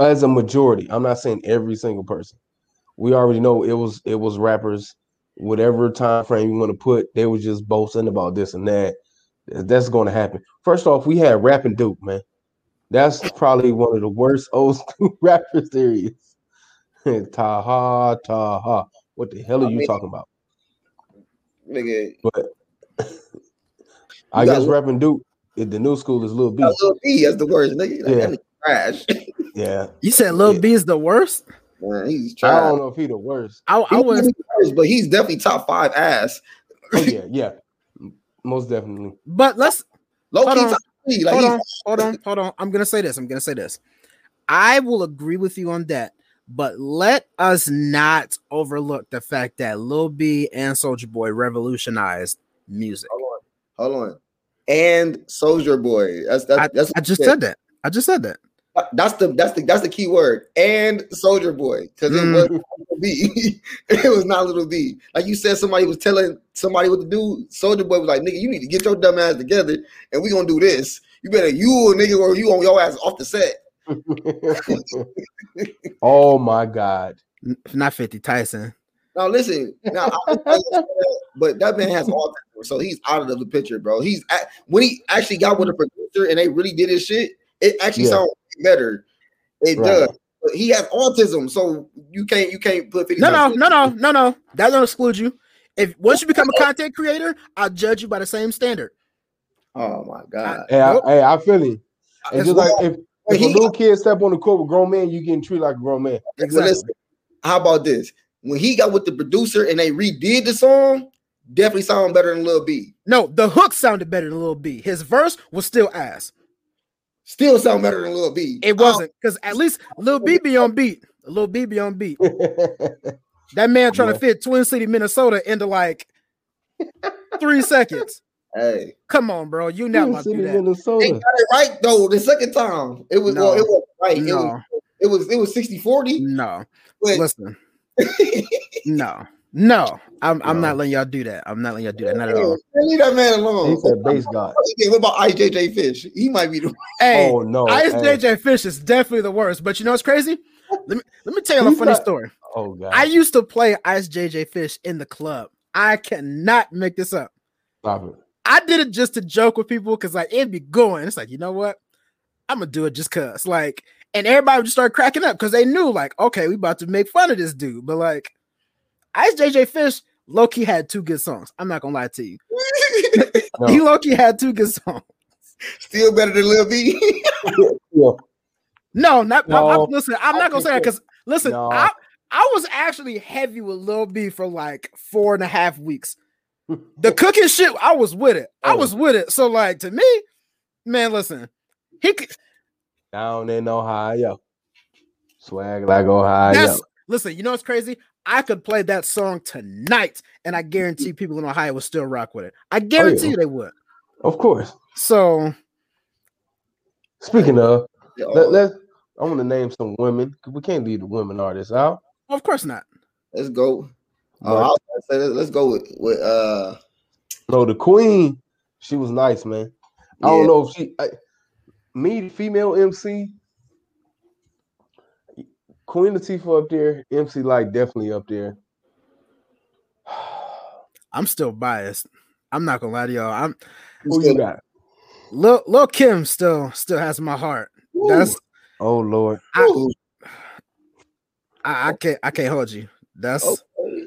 As a majority, I'm not saying every single person. We already know it was it was rappers, whatever time frame you want to put, they were just boasting about this and that. That's going to happen. First off, we had Rapping Duke, man. That's probably one of the worst (laughs) old (laughs) school rappers there is. (laughs) Taha, Taha. What the hell are I you mean- talking about? Nigga, But I guess rapping Duke, the new school is Lil B. got Lil B as the worst. Nigga, like, Yeah. that trash. (laughs) Yeah. You said Lil Yeah. B is the worst. Man, he's I don't know if he the worst. I, I He's was, worst, but he's definitely top five ass. Oh (laughs) yeah, yeah. Most definitely. but let's Low Hold key on. three. Like hold on, hold on, hold on. I'm gonna say this. I'm gonna say this. I will agree with you on that, but let us not overlook the fact that Lil B and Soulja Boy revolutionized music. Hold on, hold on. And Soulja Boy. That's that's I, that's I just said that. I just said that. that's the that's the that's the key word. And Soulja Boy. Because it Mm. was Little B. (laughs) it was not little B. Like you said, somebody was telling somebody what to do. Soulja Boy was like, nigga, you need to get your dumb ass together and we gonna do this. You better you a nigga or you on your ass off the set. (laughs) oh my God. Not 50 Tyson. Now listen, now I- but that man has autism, so he's out of the picture, bro. He's at, when he actually got with a producer and they really did his shit, it actually Yeah. sounds better. It Right. does. But he has autism, so you can't you can't put 50 No, no, no, no, no, no. That don't exclude you. If once you become a content creator, I'll judge you by the same standard. Oh my god. Hey, I, hey, I feel him. And It's just like wrong. if, But if a little kid step on the court with grown man, you getting treated like a grown man. But Exactly. listen, how about this? When he got with the producer and they redid the song, definitely sound better than Lil B. No, the hook sounded better than Lil B. His verse was still ass. Still sound better than Lil B. It wasn't because at least Lil B be on beat. Lil B be on beat. (laughs) That man trying Yeah. to fit Twin City, Minnesota into like three (laughs) seconds. Hey, Come on, bro. You not about to City, do that. they Minnesota. got it right though. The second time, it was well, it was right. It was No, it was it was 60 40. no. But Listen, no, no. I'm I'm not letting y'all do that. I'm not letting y'all do that. Not at all. Man, leave that man alone. He alone. said BasedGod. What about IJJ Fish? He might be the Hey, oh no. Ice hey. JJ Fish is definitely the worst. But you know what's crazy? Let me let me tell you a funny not- story. Oh god. I used to play Ice JJ Fish in the club. I cannot make this up. Stop it. I did it just to joke with people because like it'd be going. It's like, you know what? I'm gonna do it just cause. Like, and everybody would just start cracking up because they knew, like, okay, we about to make fun of this dude. But like Ice JJ Fish low-key had two good songs. I'm not gonna lie to you. (laughs) No. He low-key had two good songs. still better than Lil B. (laughs) Yeah. No, not I- I- No. listen, I'm not gonna say that because listen, No. I I was actually heavy with Lil B for like four and a half weeks. The (laughs) cooking shit, I was with it. I Oh. was with it. So, like to me, man, listen, he could Down in Ohio. Swag like Ohio. that's listen, you know what's crazy? I could play that song tonight, and I guarantee people in Ohio would still rock with it. I guarantee yeah. you they would. Of course. So Speaking of, Yeah, let, let I want to name some women because we can't leave the women artists out. of course not. let's go. Oh, But- I was say, let's, let's go with with uh No, the queen, she was nice, man. I Yeah. don't know if she, I, me, female MC, Queen Latifah up there, MC Lyte definitely up there. (sighs) I'm still biased. I'm not gonna lie to y'all. I'm Who you got? Lil, Lil Kim still still has my heart. That's Oh Lord, I, I, I can't I can't hold you. That's okay.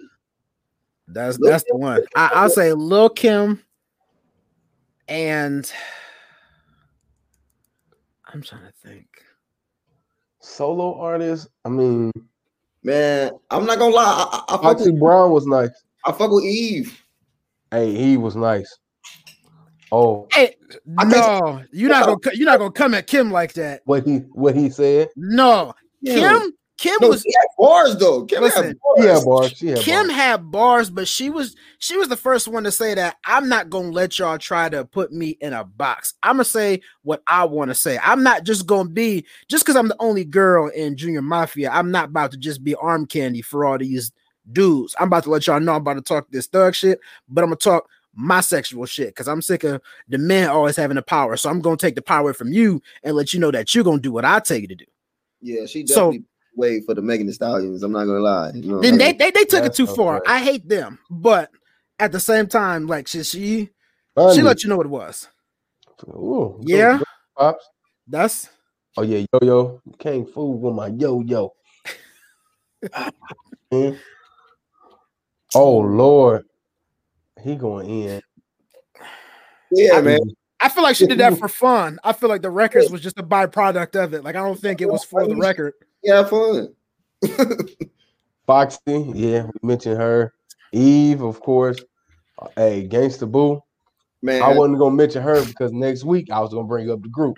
that's Lil that's the one. I, I'll say Lil Kim and I'm trying to think. solo artist. I mean, Man, I'm not gonna lie. I, I, I, fuck with, Brown was nice. I fuck with Eve. Hey, he was nice. Oh, Hey, no, you're not gonna you're not gonna come at Kim like that. what he what he said? No, Kim Kim No, was she had bars though. Kim Listen, had bars. Yeah, bars. She had Kim bars. had bars, but she was she was the first one to say that I'm not gonna let y'all try to put me in a box. I'm gonna say what I want to say. I'm not just gonna be just because I'm the only girl in Junior Mafia. I'm not about to just be arm candy for all these dudes. I'm about to let y'all know I'm about to talk this thug shit, but I'm gonna talk my sexual shit because I'm sick of the men always having the power. So I'm gonna take the power from you and let you know that you're gonna do what I tell you to do. Yeah, she So- wait for the Megan Thee Stallions. I'm not gonna lie. You know, Then they they, they took it too so far. good. I hate them, but at the same time, like she she she let you know what it was. Ooh, Yeah. pops. That's Oh yeah, yo yo, you can't fool with my yo yo. Mm. oh Lord, he going in. (sighs) yeah, I man. I feel like she did that (laughs) for fun. I feel like the records was just a byproduct of it. Like I don't think it was for the record. Yeah, fun. Foxy, (laughs) yeah, we mentioned her. Eve, of course. Hey, Gangsta Boo. Man, I wasn't gonna mention her because next week I was gonna bring up the group,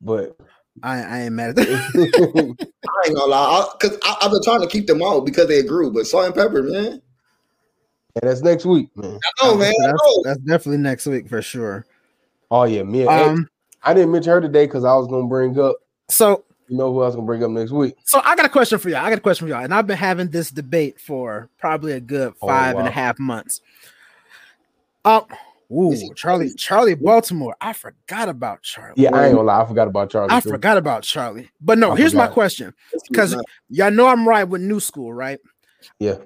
but I, I ain't mad at that. (laughs) I ain't gonna lie, because I, have been trying to keep them out because they grew. But Salt-N-Pepa, man. yeah, that's next week, man. I know, man. I that's, know. that's definitely next week for sure. Oh yeah, me and Um, I didn't mention her today because I was gonna bring up. so You know who I was gonna bring up next week? so I got a question for y'all. I got a question for y'all, and I've been having this debate for probably a good Oh, five and a half months. Um, ooh, he- Charli, Charli Baltimore. I forgot about Charli. Yeah, I ain't gonna lie, I forgot about Charli. I too. forgot about Charli. But no, I here's my forgot. question. because y'all know I'm right with new school, right? Yeah,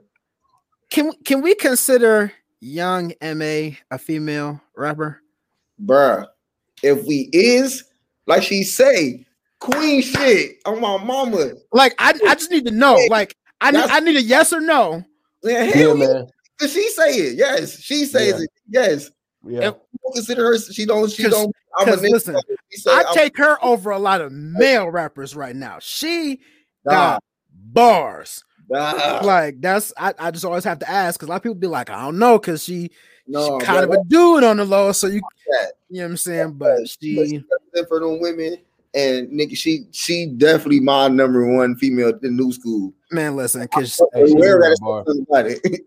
Can can we consider Young M.A a female rapper? bruh, if we is like she say, queen shit on my mama. Like I, I just need to know. Like I need I need a yes or no. Man, yeah, hell yeah. man. Did she say it? Yes, she says Yeah. it. Yes. Yeah, consider her. She don't. She don't. I'm a 'cause nigga. listen, say, I I'm- take her over a lot of male rappers right now. She Nah, got bars. nah, Like that's I, I just always have to ask because a lot of people be like, I don't know, because she, no, she kind of a dude on the low. So you that. you know what I'm saying? But But she represent for them women. And nigga, she she definitely my number one female in new school. man, listen, because Hey, she Where got that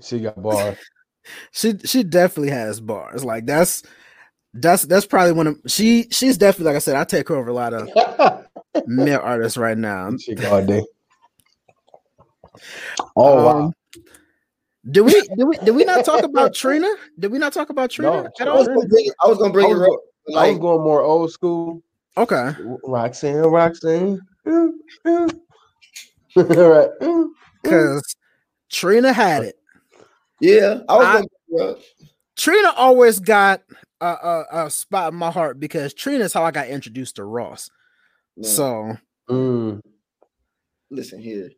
she got bars. she she definitely has bars. Like that's that's that's probably one of she she's definitely like I said, I take her over a lot of (laughs) male artists right now. she all (laughs) day. Oh wow. Um, Did we did we did we not talk about Trina? Did we not talk about Trina No, at I was gonna bring, I was gonna bring I was her up. I was going more old school. Okay. Roxanne, Roxanne. Ooh, (laughs) ooh. right. ooh, ooh. Because Trina had it. yeah, I was I- gonna bring her up. Trina always got a, a, a spot in my heart because Trina's how I got introduced to Ross. Man, So Mm. listen here.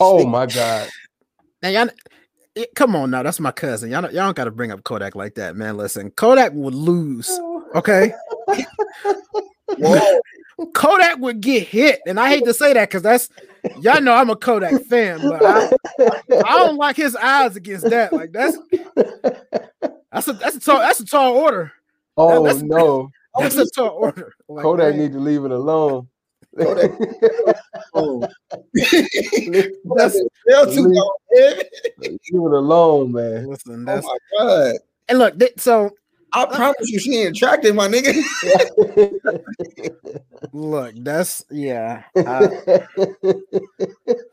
Oh Speak- my God. (laughs) and y'all, it- come on now, that's my cousin. Y'all, don't- y'all don't got to bring up Kodak like that, man. Listen, Kodak would lose. Okay, Whoa, Kodak would get hit, and I hate to say that because that's y'all know I'm a Kodak fan, but I, I don't like his eyes against that. Like that's that's a that's a tall that's a tall order. oh that's- no. (laughs) That's a tall order. Like, Kodak man, need to leave it alone. Kodak. (laughs) oh. That's- Hell too Leave- long, man. leave it alone, man. listen, Oh that's my god. And look, th- so I promise you, she ain't attractive, my nigga. look, that's yeah. Uh, (laughs)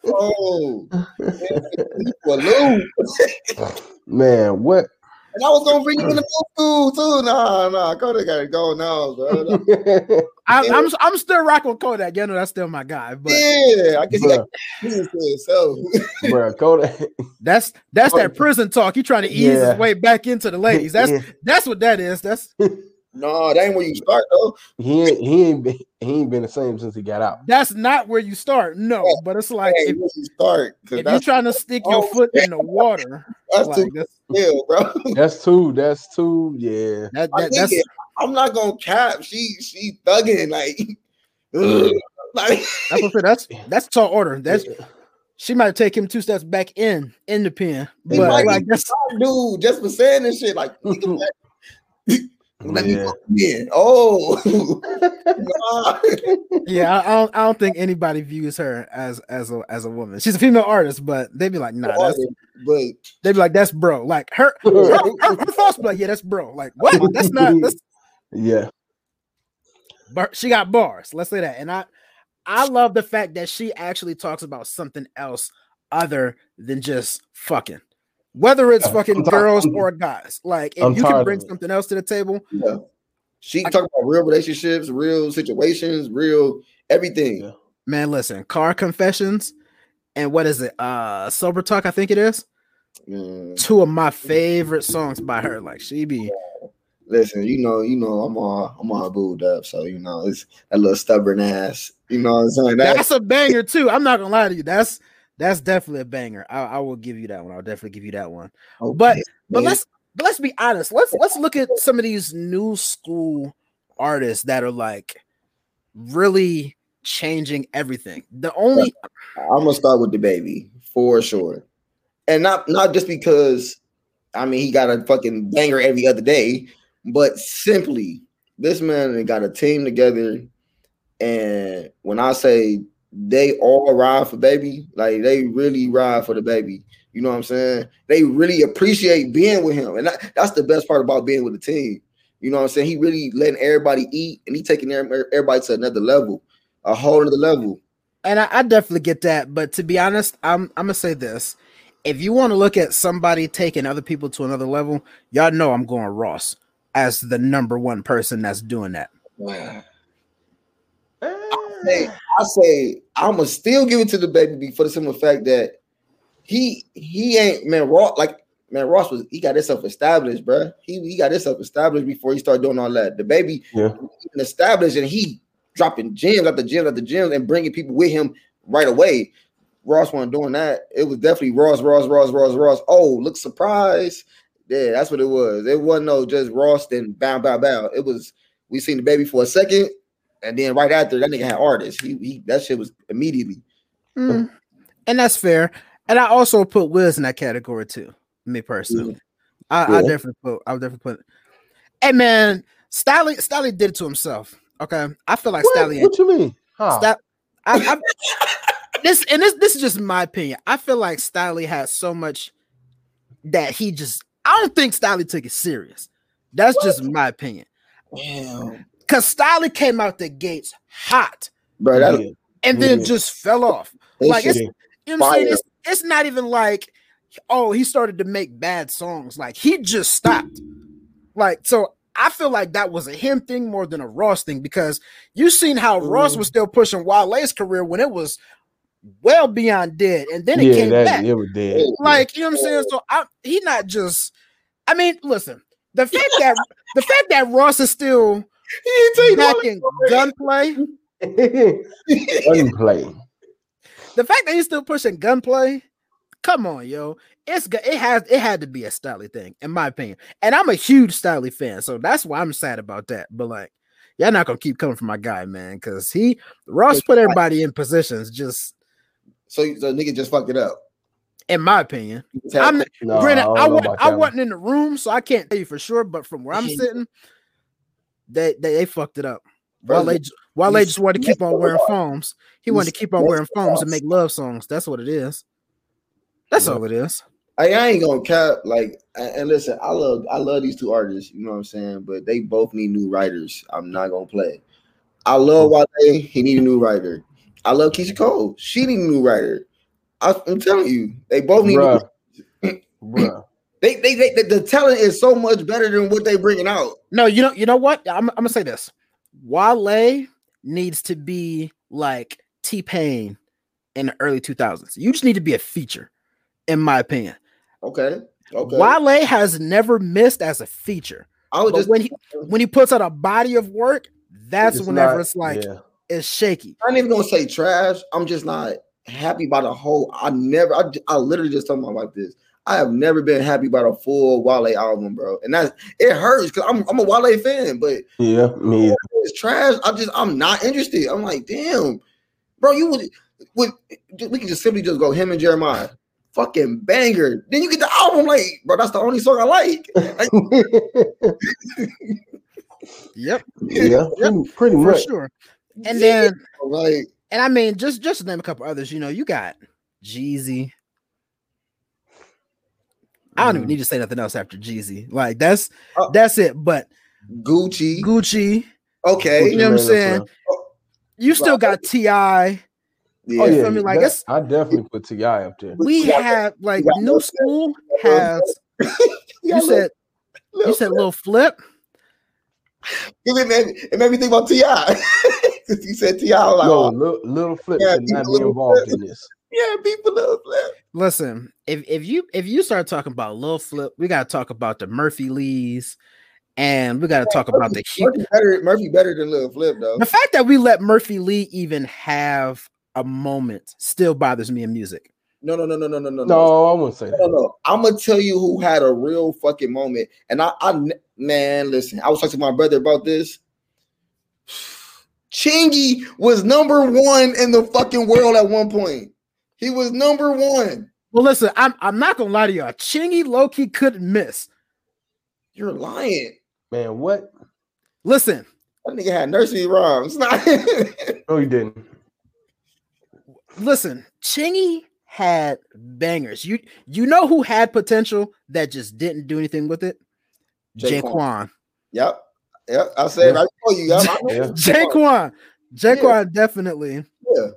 oh, man, Man, what? And I was gonna bring you in the middle school too. Nah, nah, Kodak gotta go now, bro. (laughs) I, I'm I'm still rocking with Kodak. You know, that's still my guy. But yeah, I guess he (laughs) Bruh. got business for. Bro, Kodak. that's that's that prison talk. He trying to ease Yeah. his way back into the ladies. That's Yeah. that's what that is. That's (laughs) no, that ain't where you start though. He ain't he ain't been, he ain't been the same since he got out. that's not where you start. No, Yeah. but it's like Hey, if, where you start? If you're trying to stick your Oh, foot in the water, that's like, too that's, real, bro. That's two. That's two. Yeah. that, that, that's it- I'm not gonna cap. She she thugging like, (laughs) ugh. like that's what that's (laughs) that's tall order. That's she might take him two steps back in in the pen, He but might like be that's dude just for saying this shit. Like, let- (laughs) let me Yeah. go in. Oh, yeah. I, I don't I don't think anybody views her as as a as a woman. She's a female artist, but they'd be like, nah, that's but they'd be like, that's bro. Like her her, her, her thoughts be like, yeah, that's bro. Like what? That's not that's Yeah. but she got bars. Let's say that. And I I love the fact that she actually talks about something else other than just fucking. Whether it's Yeah, fucking tired- girls I'm- or guys. Like if I'm you can bring something else to the table, yeah, she talk about real relationships, real situations, real everything. Yeah. man, listen, car confessions and what is it? Uh sober talk, I think it is. Mm, Two of my favorite songs by her. Like she be listen, you know, you know, I'm all I'm all booed up, so you know, it's a little stubborn ass. You know what I'm saying? That, that's a banger too. I'm not gonna lie to you. That's that's definitely a banger. I, I will give you that one. I'll definitely give you that one. But but man. let's but let's be honest. Let's let's look at some of these new school artists that are like really changing everything. The only I'm gonna start with the baby for sure, and not not just because I mean he got a fucking banger every other day, but simply this man got a team together, and when I say they all ride for baby, like they really ride for the baby. You know what I'm saying? They really appreciate being with him, and that, that's the best part about being with the team. You know what I'm saying? He really letting everybody eat, and he taking everybody to another level, a whole other level. and I, I definitely get that, but to be honest, I'm I'm gonna say this. If you want to look at somebody taking other people to another level, y'all know I'm going Ross as the number one person that's doing that. Hey, I say I'm gonna still give it to the baby for the simple fact that he he ain't man Ross like man Ross was he got himself established, bruh. He he got himself established before he started doing all that. The baby Yeah. even established and he dropping gems after at the gems and bringing people with him right away. Ross wasn't doing that. It was definitely Ross, Ross, Ross, Ross, Ross. Oh, look surprised. Yeah, that's what it was. It wasn't no just Ross then bow bow bow. It was we seen the baby for a second, and then right after that nigga had artists. He, he that shit was immediately. Mm, And that's fair. And I also put Wiz in that category too. Me personally, I, I Yeah. definitely put. I would definitely put. Hey man, Stalley Stalley did it to himself. Okay, I feel like What? Stalley. What you mean? How? Sta- I, I, (laughs) this and this this is just my opinion. I feel like Stalley has so much that he just. I don't think Stalley took it serious. That's just my opinion. Damn, Cause Stalley came out the gates hot bro. That, Yeah. and then just fell off. that like, it's- You know what I'm saying? It's, it's not even like, oh, he started to make bad songs. Like he just stopped. Like so, I feel like that was a him thing more than a Ross thing because you seen how Ross mm. was still pushing Wale's career when it was well beyond dead, and then it yeah, came that back. it was dead. Like you know what I'm saying? So I, he not just. I mean, listen. The fact that (laughs) the fact that Ross is still he didn't tell you back in gunplay, (laughs) Gunplay. the fact that he's still pushing gunplay, come on, yo. It's it has it had to be a Stalley thing, in my opinion. And I'm a huge Stalley fan, so that's why I'm sad about that. But like, y'all not gonna keep coming for my guy, man, because he Ross put everybody in positions, just So, so nigga just fucked it up. in my opinion. I'm No, granted, I, know wa- about I wasn't in the room, so I can't tell you for sure. But from where I'm sitting, they they, they fucked it up. Wale, they Wale he's- just wanted to keep on wearing foams. He wanted to keep on wearing foams and make love songs. That's what it is. That's all it is. I, I ain't gonna cap like and and listen, I love I love these two artists, you know what I'm saying? But they both need new writers. I'm not gonna play. I love Wale, he need a new writer. I love Keyshia Cole, she need a new writer. I, am telling you, they both need Bruh. Bruh. (clears throat) they, they they the, the talent is so much better than what they bringing out. No, you know, you know what? I'm, I'm gonna say this. Wale needs to be like T Pain in the early 2000s. You just need to be a feature, in my opinion. Okay. Okay. Wale has never missed as a feature. I was But just when he (laughs) when he puts out a body of work, that's It's whenever not- it's like yeah. It's shaky. I'm not even gonna say trash. I'm just not happy by the whole. I never. I, I literally just told my wife this. I have never been happy about a full Wale album, bro, and that's it hurts because I'm I'm a Wale fan, but Yeah, me either. it's trash. I just I'm not interested. I'm like, damn, bro, you would would we can just simply just go him and Jeremih, fucking banger. Then you get the album, like, bro, that's the only song I like. Like, (laughs) Yep, yeah, pretty, pretty for much. sure. And then like, and I mean, just just to name a couple others, you know, you got Jeezy. I don't even Mm. need to say nothing else after Jeezy. Like that's Uh, that's it. But Gucci, Gucci, okay, you know what I'm saying? that's You still got Ti. yeah. Oh, you feel me? Like, that- it's- I definitely put T.I. up there. We got- have like got new school got has. (laughs) Yeah, You said you said little flip. It made, it made me think about Ti. (laughs) Because you said T.I., I was like, No, oh, little, little flip Yeah, should not be involved Flip. in this. (laughs) yeah, people love flip. Listen, if if you if you start talking about Lil Flip, we gotta talk about the Murphy Lees, and we gotta talk about the Hu- Murphy better, Murphy better than Lil Flip though. the fact that we let Murphy Lee even have a moment still bothers me in music. No, no, no, no, no, no, no, no. No, I wouldn't say No, that. no. I'm gonna tell you who had a real fucking moment. And I, I man, listen, I was talking to my brother about this. Chingy was number one in the fucking world at one point. He was number one. Well, listen, I'm I'm not gonna lie to y'all. Chingy Loki couldn't miss. You're lying. Man, what? Listen, That nigga had nursery rhymes. (laughs) No, you didn't. listen, Chingy had bangers. You you know who had potential that just didn't do anything with it? J-Kwon. J-Kwon. yep. Yep. I said Yeah. right for you. Yep. I. Yeah. J-Kwon. J-Kwon definitely. Yeah.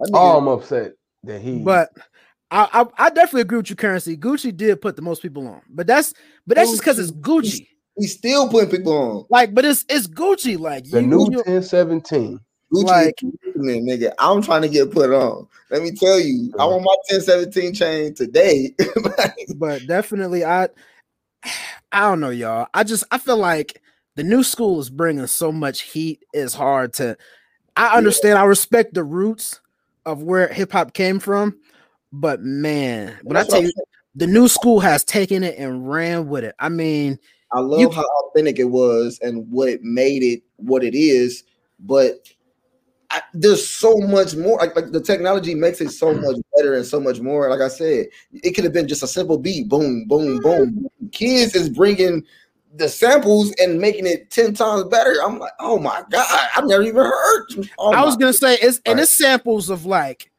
That Oh, I'm upset that he. But I, I I definitely agree with you, currency. Gucci did put the most people on, but that's but that's just because it's Gucci. he's still putting people on. Like, but it's it's Gucci. Like the you, new you- 1017. Gucci Like- is man, nigga. I'm trying to get put on. Let me tell you, I want my 1017 chain today. (laughs) but definitely I (sighs) I don't know, y'all. I just I feel like the new school is bringing so much heat. It's hard to. I understand. I respect the roots of where hip hop came from, but man, when I tell you, the new school has taken it and ran with it. I mean, I love You- how authentic it was and what made it what it is, but I, there's so much more. Like, like the technology makes it so much better and so much more. Like I said, it could have been just a simple beat, boom, boom, boom. Kids is bringing the samples and making it ten times better. I'm like, oh my god, I've never even heard. Oh I was gonna say it's and it's samples of like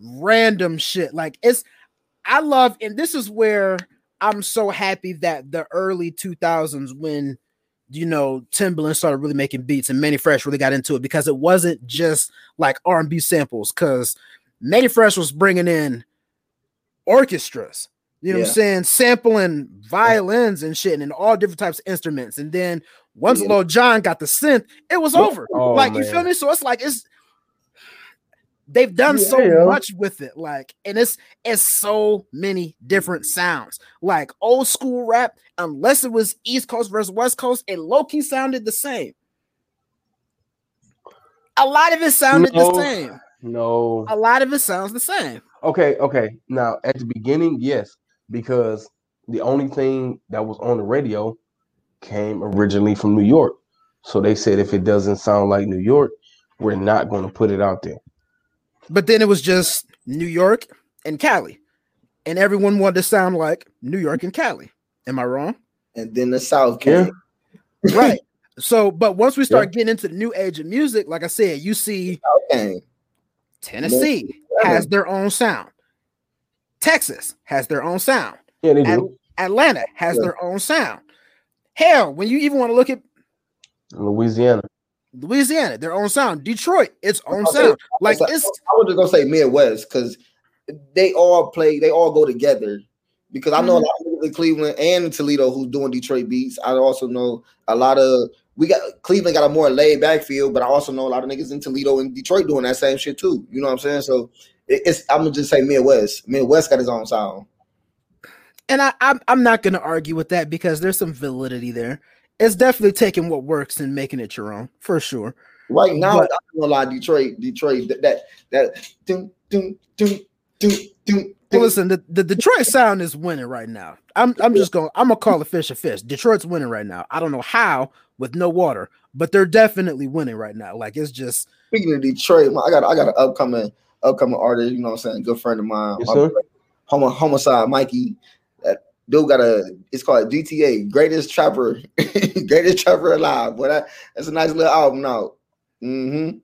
random shit. Like it's I love and this is where I'm so happy that the early 2000s when you know Timbaland started really making beats and Mannie Fresh really got into it because it wasn't just like R&B samples cuz Mannie Fresh was bringing in orchestras. You know what I'm saying? Sampling violins and shit and all different types of instruments. And then once Yeah. Lil Jon got the synth, it was over. Oh, like you feel me? So it's like it's they've done so Yeah. much with it, like, and it's it's so many different sounds. Like old school rap, unless it was East Coast versus West Coast, it low key sounded the same. A lot of it sounded No. the same. No. A lot of it sounds the same. Okay, okay. Now at the beginning, yes, because the only thing that was on the radio came originally from New York. So they said if it doesn't sound like New York, we're not going to put it out there. But then it was just New York and Cali, and everyone wanted to sound like New York and Cali. Am I wrong? and then the South Yeah. came. (laughs) right. So, but once we start getting into the new age of music, like I said, you see South came. Tennessee has their own sound. Texas has their own sound. Yeah, they At- do. Atlanta has Yeah. their own sound. Hell, when you even want to look at Louisiana. Louisiana, their own sound. Detroit, its own I'll say- sound. Like I it's I was just gonna say Midwest because they all play, they all go together. Because I know a mm-hmm. lot of people in Cleveland and Toledo who's doing Detroit beats. I also know a lot of we got Cleveland got a more laid back feel, but I also know a lot of niggas in Toledo and Detroit doing that same shit too. You know what I'm saying? So it's I'm gonna just say Midwest. Midwest got his own sound. and I I'm, I'm not to argue with that because there's some validity there. It's definitely taking what works and making it your own for sure. Right now, But- I'm gonna lie, Detroit, Detroit, that that that dun, dun, dun, dun, dun, Well, listen, the, the Detroit sound is winning right now. I'm I'm just going. I'm gonna call a fish a fish. Detroit's winning right now. I don't know how with no water, but they're definitely winning right now. Like it's just Speaking of Detroit, I got I got an upcoming upcoming artist. You know what I'm saying? Good friend of mine. Yes, sir. Homo, homicide Mikey. That dude got a. It's called GTA, greatest trapper, (laughs) greatest trapper alive. Boy, that, that's a nice little album out. Mm-hmm.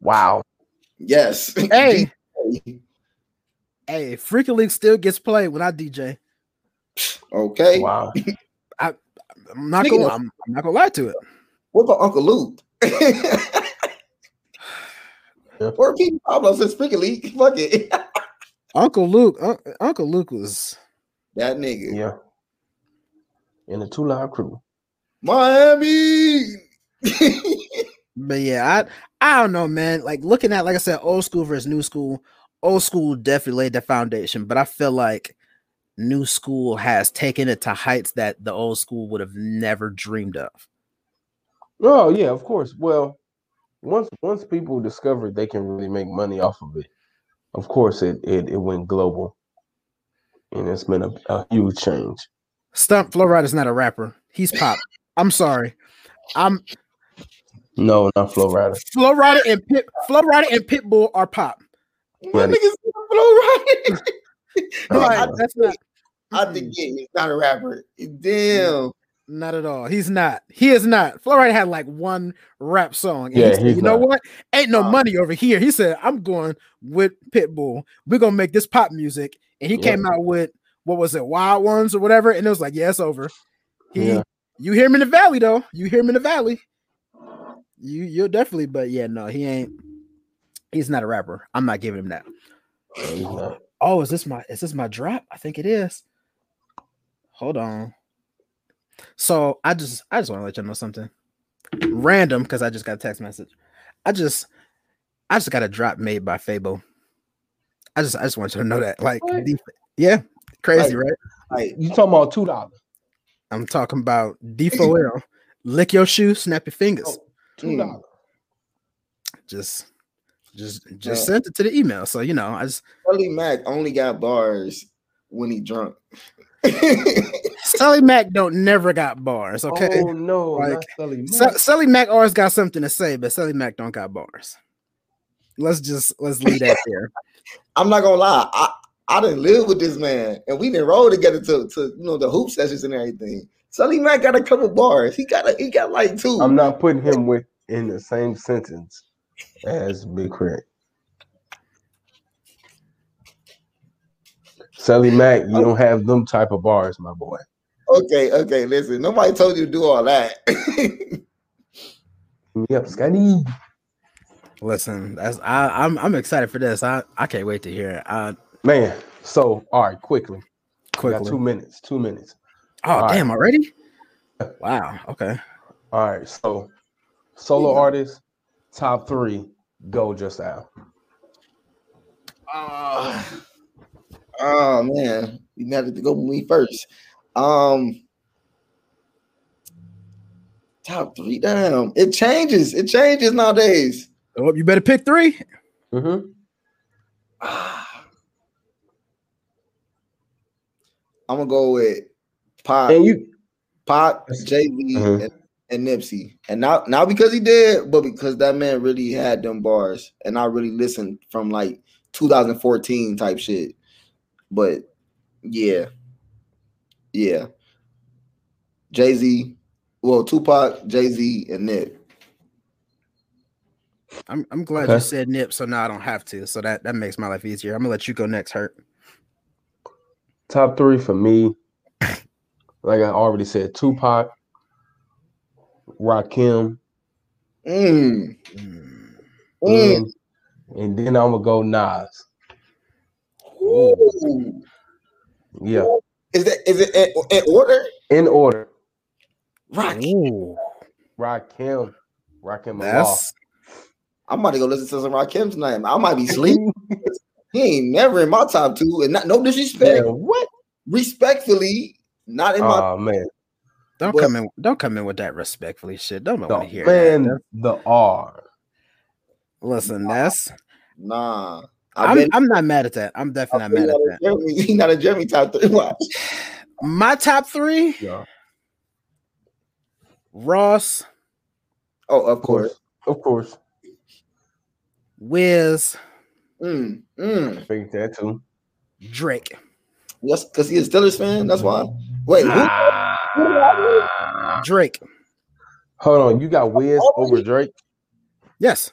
Wow. Yes. (laughs) hey hey, Freek-a-Leek still gets played when I DJ. Okay. Wow. I'm not Speaking gonna of- I'm, I'm not gonna lie to it. What about Uncle Luke? (laughs) Or Petey Pablo says Freek-a-Leek. (laughs) Fuck it. Uncle Luke, Un- Uncle Luke was that nigga. Yeah. And the two live crew. Miami. (laughs) But yeah, I I don't know, man. Like looking at, like I said, old school versus new school. Old school definitely laid the foundation, but I feel like new school has taken it to heights that the old school would have never dreamed of. Oh yeah, of course. Well, once once people discovered they can really make money off of it, of course it it, it went global, and it's been a, a huge change. Stump Flo Rida is not a rapper. He's pop. I'm sorry. I'm No, not Flo Rida. Flo Rida and Pit Flo Rida and Pitbull are pop. My niggas flow right. Oh, I, no. that's not I think yeah, he's not a rapper. Damn. Not at all. He's not. He is not. Flo Rida had like one rap song. And Yeah, said, you know not. what? Ain't no Uh, money over here. He said, I'm going with Pitbull. We're gonna make this pop music. And he Yeah. came out with what was it, Wild Ones or whatever? And it was like, yeah, it's over. He Yeah. you hear him in the valley though. You hear him in the valley. You you'll definitely, but yeah, no, he ain't. He's not a rapper. I'm not giving him that. Oh, is this my is this my drop? I think it is. Hold on. So I just I just want to let you know something random because I just got a text message. I just I just got a drop made by Fabo. I just I just want you to know that. Like What? yeah, crazy, Like- right? Like You talking about two dollars? I'm talking about D4L. Lick your shoe, snap your fingers. Oh. Two Mm. dollars. Just just just Yeah. sent it to the email. So you know, I just Sully Mack only got bars when he drunk. (laughs) Sully Mac don't never got bars. Okay. Oh no, Like, not Sully Su- Mack. Sully Mac always got something to say, but Sully Mac don't got bars. Let's just let's leave that (laughs) there. I'm not gonna lie. I, I didn't live with this man, and we didn't roll together to, to you know the hoop sessions and everything. Sully Mack got a couple bars. He got a, he got like 2 I'm not putting him with in the same sentence as Big Crit. Sully Mack, you don't have them type of bars, my boy. Okay, okay. Listen, nobody told you to do all that. (laughs) Yep, Scotty. Listen, that's I, I'm I'm excited for this. I I can't wait to hear it. I Man, so all right, quickly. We got quickly. two minutes. Two minutes. Oh all right. damn! Already? Wow. Okay. All right, so solo artist, top three, go just out. oh, oh man, you had to go with me first. Um, top three. Damn, it changes. It changes nowadays. Oh, you better pick three. Mm-hmm. (sighs) I'm gonna go with Pop, And you Pop, Jay Z, Mhm. and, and Nipsey, and not not because he did, but because that man really had them bars, and I really listened from like 2014 type shit. But yeah, yeah, Jay Z, well Tupac, Jay Z, and Nip. I'm I'm glad Okay. you said Nip, so now I don't have to. So that that makes my life easier. I'm gonna let you go next, Hurt. Top three for me, like I already said, Tupac, Rakim, Mm. Mm. Mm. and, and then I'm gonna go Nas. Ooh. Yeah, Is that is it in, in order? in order. Rock. Ooh, Rakim, Rakim Allah. that's I'm about to go listen to some Rakim tonight. I might be sleeping. (laughs) he ain't never in my top two, and not no disrespect. Yeah, what? Respectfully, not in my. Oh man, don't Well- come in. Don't come in with that respectfully shit. Don't want to hear man, that. the R. Listen, that's Nah, I've I'm been. I'm not mad at that. I'm definitely not mad at that. Jeremy, he not a Jeremy top three. (laughs) Watch. My top three: Yeah, Ross, Oh, of of course, course. of course. Wiz, Mm, mm. Think that too. Drake. Yes, because he is a Steelers fan. That's why. Wait, who? Ah. Drake. Hold on, you got Wiz over Drake. Yes,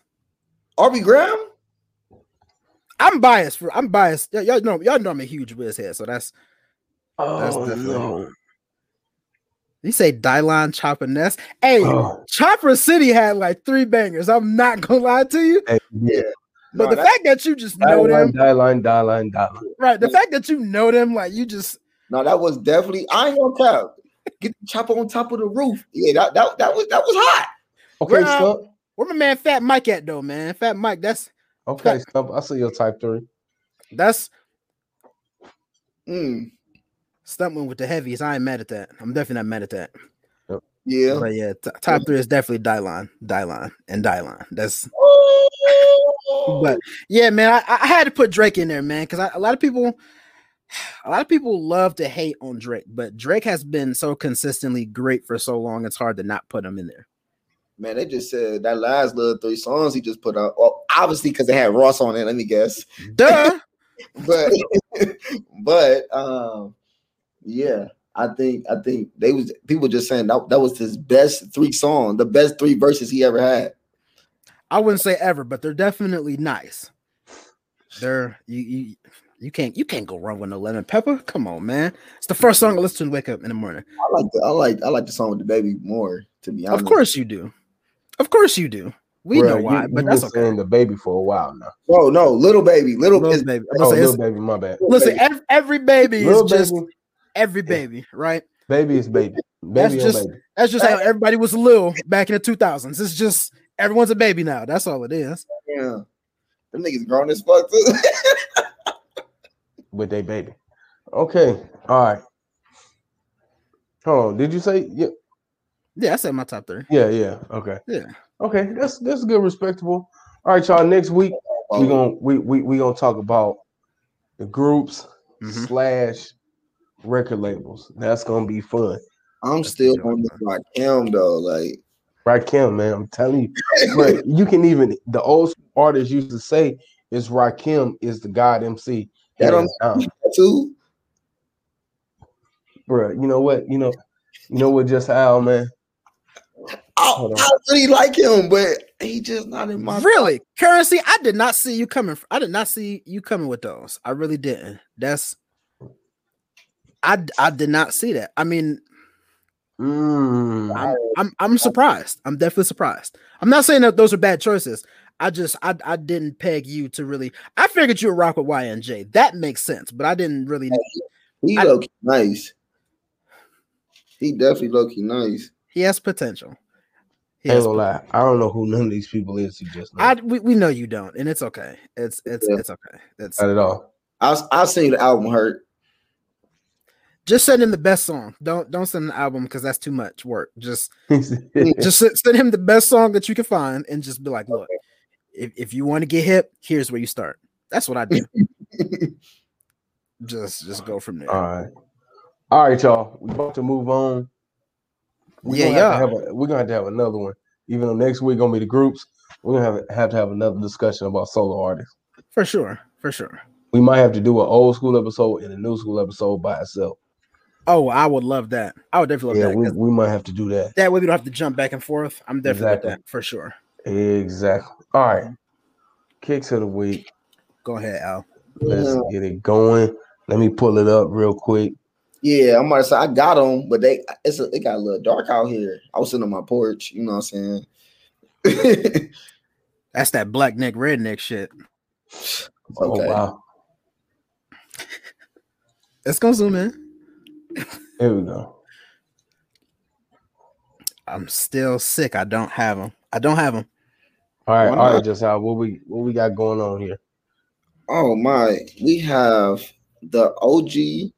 Aubrey Graham? I'm biased for. I'm biased. Y- y'all know. Y'all know I'm a huge Wiz head, so that's. That's Oh definitely- no! You say Dylon Chopper Ness. Hey, Oh, Chopper City had like three bangers. I'm not gonna lie to you, hey, yeah. but Nah, the fact that you just know line, them, die line, die line, die line. right? The fact that you know them, like you just No, that was definitely. I ain't gonna cap. Get the chopper on top of the roof. Yeah, that that, that was that was hot. Okay, Well, um, Stump. where my man Fat Mike at though, man? Fat Mike, that's Okay, Stump. I see your type three. that's Mm, stumping with the heavies. I ain't mad at that. I'm definitely not mad at that. yeah. But yeah, t- top three is definitely Dylon, Dylon, and Dylon. That's but yeah, man, I, I had to put Drake in there, man, because a lot of people, a lot of people love to hate on Drake, but Drake has been so consistently great for so long. It's hard to not put him in there. Man, they just said that last little three songs he just put out. Well, obviously because they had Ross on it. Let me guess. Duh. (laughs) But (laughs) but um, yeah. I think I think they was people just saying that that was his best three song, the best three verses he ever had. I wouldn't say ever, but they're definitely nice. They're you you you can't you can't go wrong with no lemon pepper. Come on, man. It's the first song I listen to wake up in the morning. I like the I like I like the song with the baby more. To be honest, Of course you do. Of course you do. We Bruh, know you- why, you but been that's okay. saying the baby for a while now. No, no, little baby, little, Little baby. I'm Oh, gonna say little baby, my bad. listen, baby. every, every baby Little is just baby, every baby, right? baby is baby. That's just- baby. That's just how everybody was a little back in the 2000s. It's just everyone's a baby now. That's all it is. Yeah. Them niggas grown as fuck too. with their baby. Okay, all right. Hold on. Did you say yeah? Yeah, I said my top three. Yeah, yeah. Okay. Yeah. Okay, that's that's good, respectable. All right, y'all. Next week we gonna we we we gonna talk about the groups Mhm. slash record labels. That's gonna be fun. I'm still on the like him though. Like Rakim, man. I'm telling you, but (laughs) you can even the old school artists used to say is Rakim is the God MC. That That is down. too. Bruh, you know what? You know, you know what just how man. I, I really like him, but he just not in my Really? Currency, I did not see you coming. I did not see you coming with those. I really didn't. That's I I did not see that. I mean, Mm. I'm I'm I'm surprised. I'm definitely surprised. I'm not saying that those are bad choices. I just I I didn't peg you to really. I figured you would rock with YNJ. That makes sense, but I didn't really. He I- low nice. He definitely low key nice. He has potential. He Ain't gonna lie, I don't know who none of these people is. You just know. I we, we know you don't, and it's okay. It's it's Yeah. it's okay. It's not at all. I I seen the album hurt. just send him the best song. Don't don't send the album because that's too much work. Just (laughs) just just send, send him the best song that you can find, and just be like, look, if if you want to get hip, here's where you start. That's what I do. (laughs) just just go from there. all right, all right, y'all. We about to move on. We Yeah, gonna have to yeah. have a- we're gonna have to have another one. Even though next week gonna be the groups, we're gonna have, have to have another discussion about solo artists. For sure, for sure. We might have to do an old school episode and a new school episode by itself. Oh, I would love that. I would definitely Yeah, that. we, we might have to do that. that way we don't have to jump back and forth. I'm definitely Exactly. with that for sure. Exactly. All right. Kicks of the week. Go ahead, Al. Let's get it going. Let me pull it up real quick. Yeah, I'm gonna say I got them, but they it's a, it got a little dark out here. I was sitting on my porch, you know what I'm saying? (laughs) That's that black neck, redneck shit. Oh wow. Let's go zoom in. Here we go. I'm still sick. I don't have them. I don't have them. All right, all right, just how what we what we got going on here. Oh my, we have the OG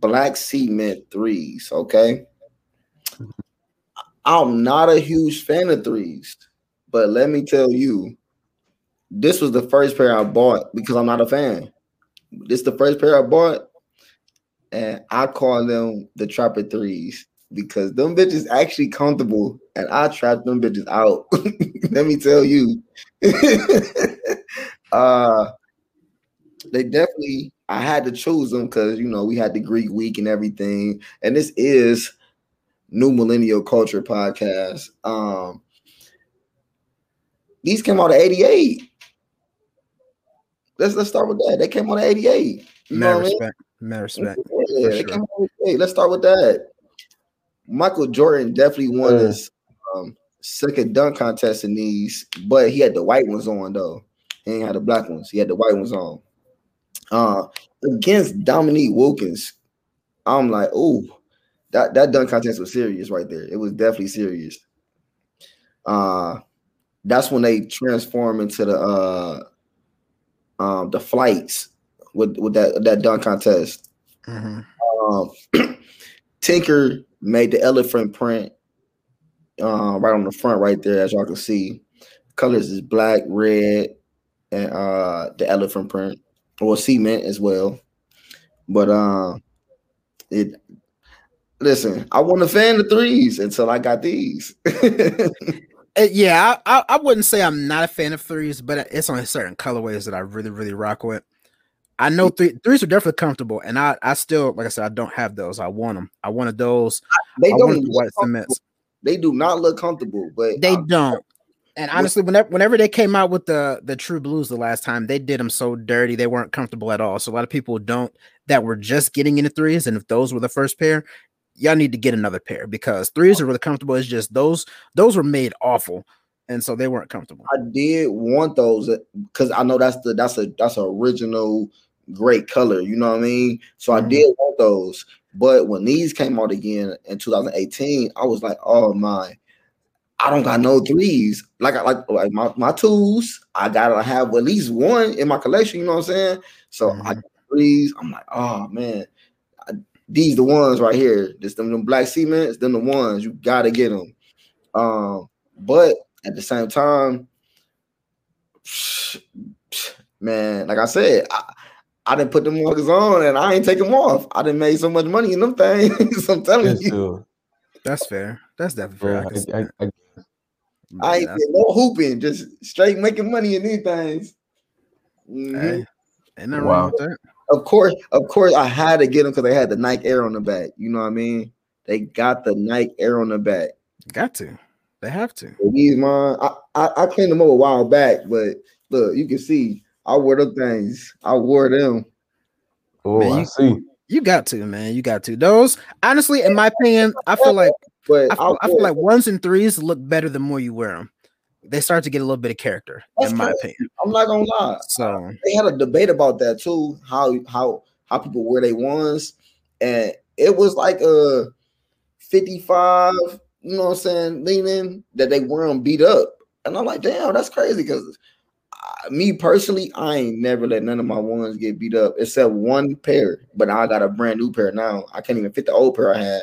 black cement threes. Okay, I'm not a huge fan of threes, but let me tell you, this was the first pair I bought because I'm not a fan. This is the first pair I bought, and I call them the Trapper threes because them bitches actually comfortable, and I trap them bitches out. (laughs) let me tell you. (laughs) uh they definitely I had to choose them because you know we had the Greek week and everything, and this is New Millennial Culture Podcast. Um, these came out of '88. Let's let's start with that. They came out of '88. You Mad what I mean? respect. Mad respect. Yeah, they sure. came out of '88. Let's start with that. Michael Jordan definitely won Uh. his um, second dunk contest in these, but he had the white ones on though. He ain't had the black ones. He had the white ones on. Uh, against Dominique Wilkins, I'm like, oh, that that dunk contest was serious right there. It was definitely serious. Uh, that's when they transform into the uh, um, the flights with with that that dunk contest. Mhm. Um, (clears throat) Tinker made the elephant print uh, right on the front, right there, as y'all can see. Colors is black, red, and uh, the elephant print, or cement as well. But uh, it. Listen, I wasn't a fan of threes until I got these. (laughs) Yeah, I, I wouldn't say I'm not a fan of threes, but it's only certain colorways that I really really rock with. I know three threes are definitely comfortable, and I I still like I said I don't have those. I want them. I wanted those. they I don't the white cements. They do not look comfortable, but They I- don't. And honestly, whenever whenever they came out with the the True Blues the last time, they did them so dirty they weren't comfortable at all. So a lot of people don't that were just getting into threes, and if those were the first pair, y'all need to get another pair because threes are really comfortable. It's just those those were made awful, and so they weren't comfortable. I did want those because I know that's the that's a that's a original great color. You know what I mean? So I Mhm. did want those, but when these came out again in 2018, I was like, oh my, I don't got no threes. Like I like like my, my twos, I gotta have at least one in my collection. You know what I'm saying? So I Mhm. got threes. I'm like, oh man. I, these the ones right here. This them, them black cements, them the ones you gotta get them. Um, but at the same time, (sighs) man, like I said, I, I didn't put them muggers on and I ain't take them off. I didn't make so much money in them things. (laughs) I'm telling Yes, you, dude. That's fair. That's definitely fair. Yeah, I I. I, I, I ain't Yeah, no hooping, just straight making money in these things. Mhm. hey, ain't nothing Wow. wrong with that. Of course, of course, I had to get them because they had the Nike Air on the back. You know what I mean? They got the Nike Air on the back. Got to. They have to. These mine, I, I I cleaned them up a while back, but look, you can see I wore them things. I wore them. oh, Man, I you- see. You got to, man. You got to. Those, honestly, in my opinion, I feel like But I feel, I feel like ones and threes look better the more you wear them. They start to get a little bit of character, That's in my opinion. I'm not gonna lie. So They had a debate about that too. How how how people wear they ones, and it was like a 55. You know what I'm saying? Leaning that they wear them beat up, and I'm like, damn, that's crazy. Because uh, me personally, I ain't never let none of my ones get beat up except one pair. But I got a brand new pair now. I can't even fit the old pair I had.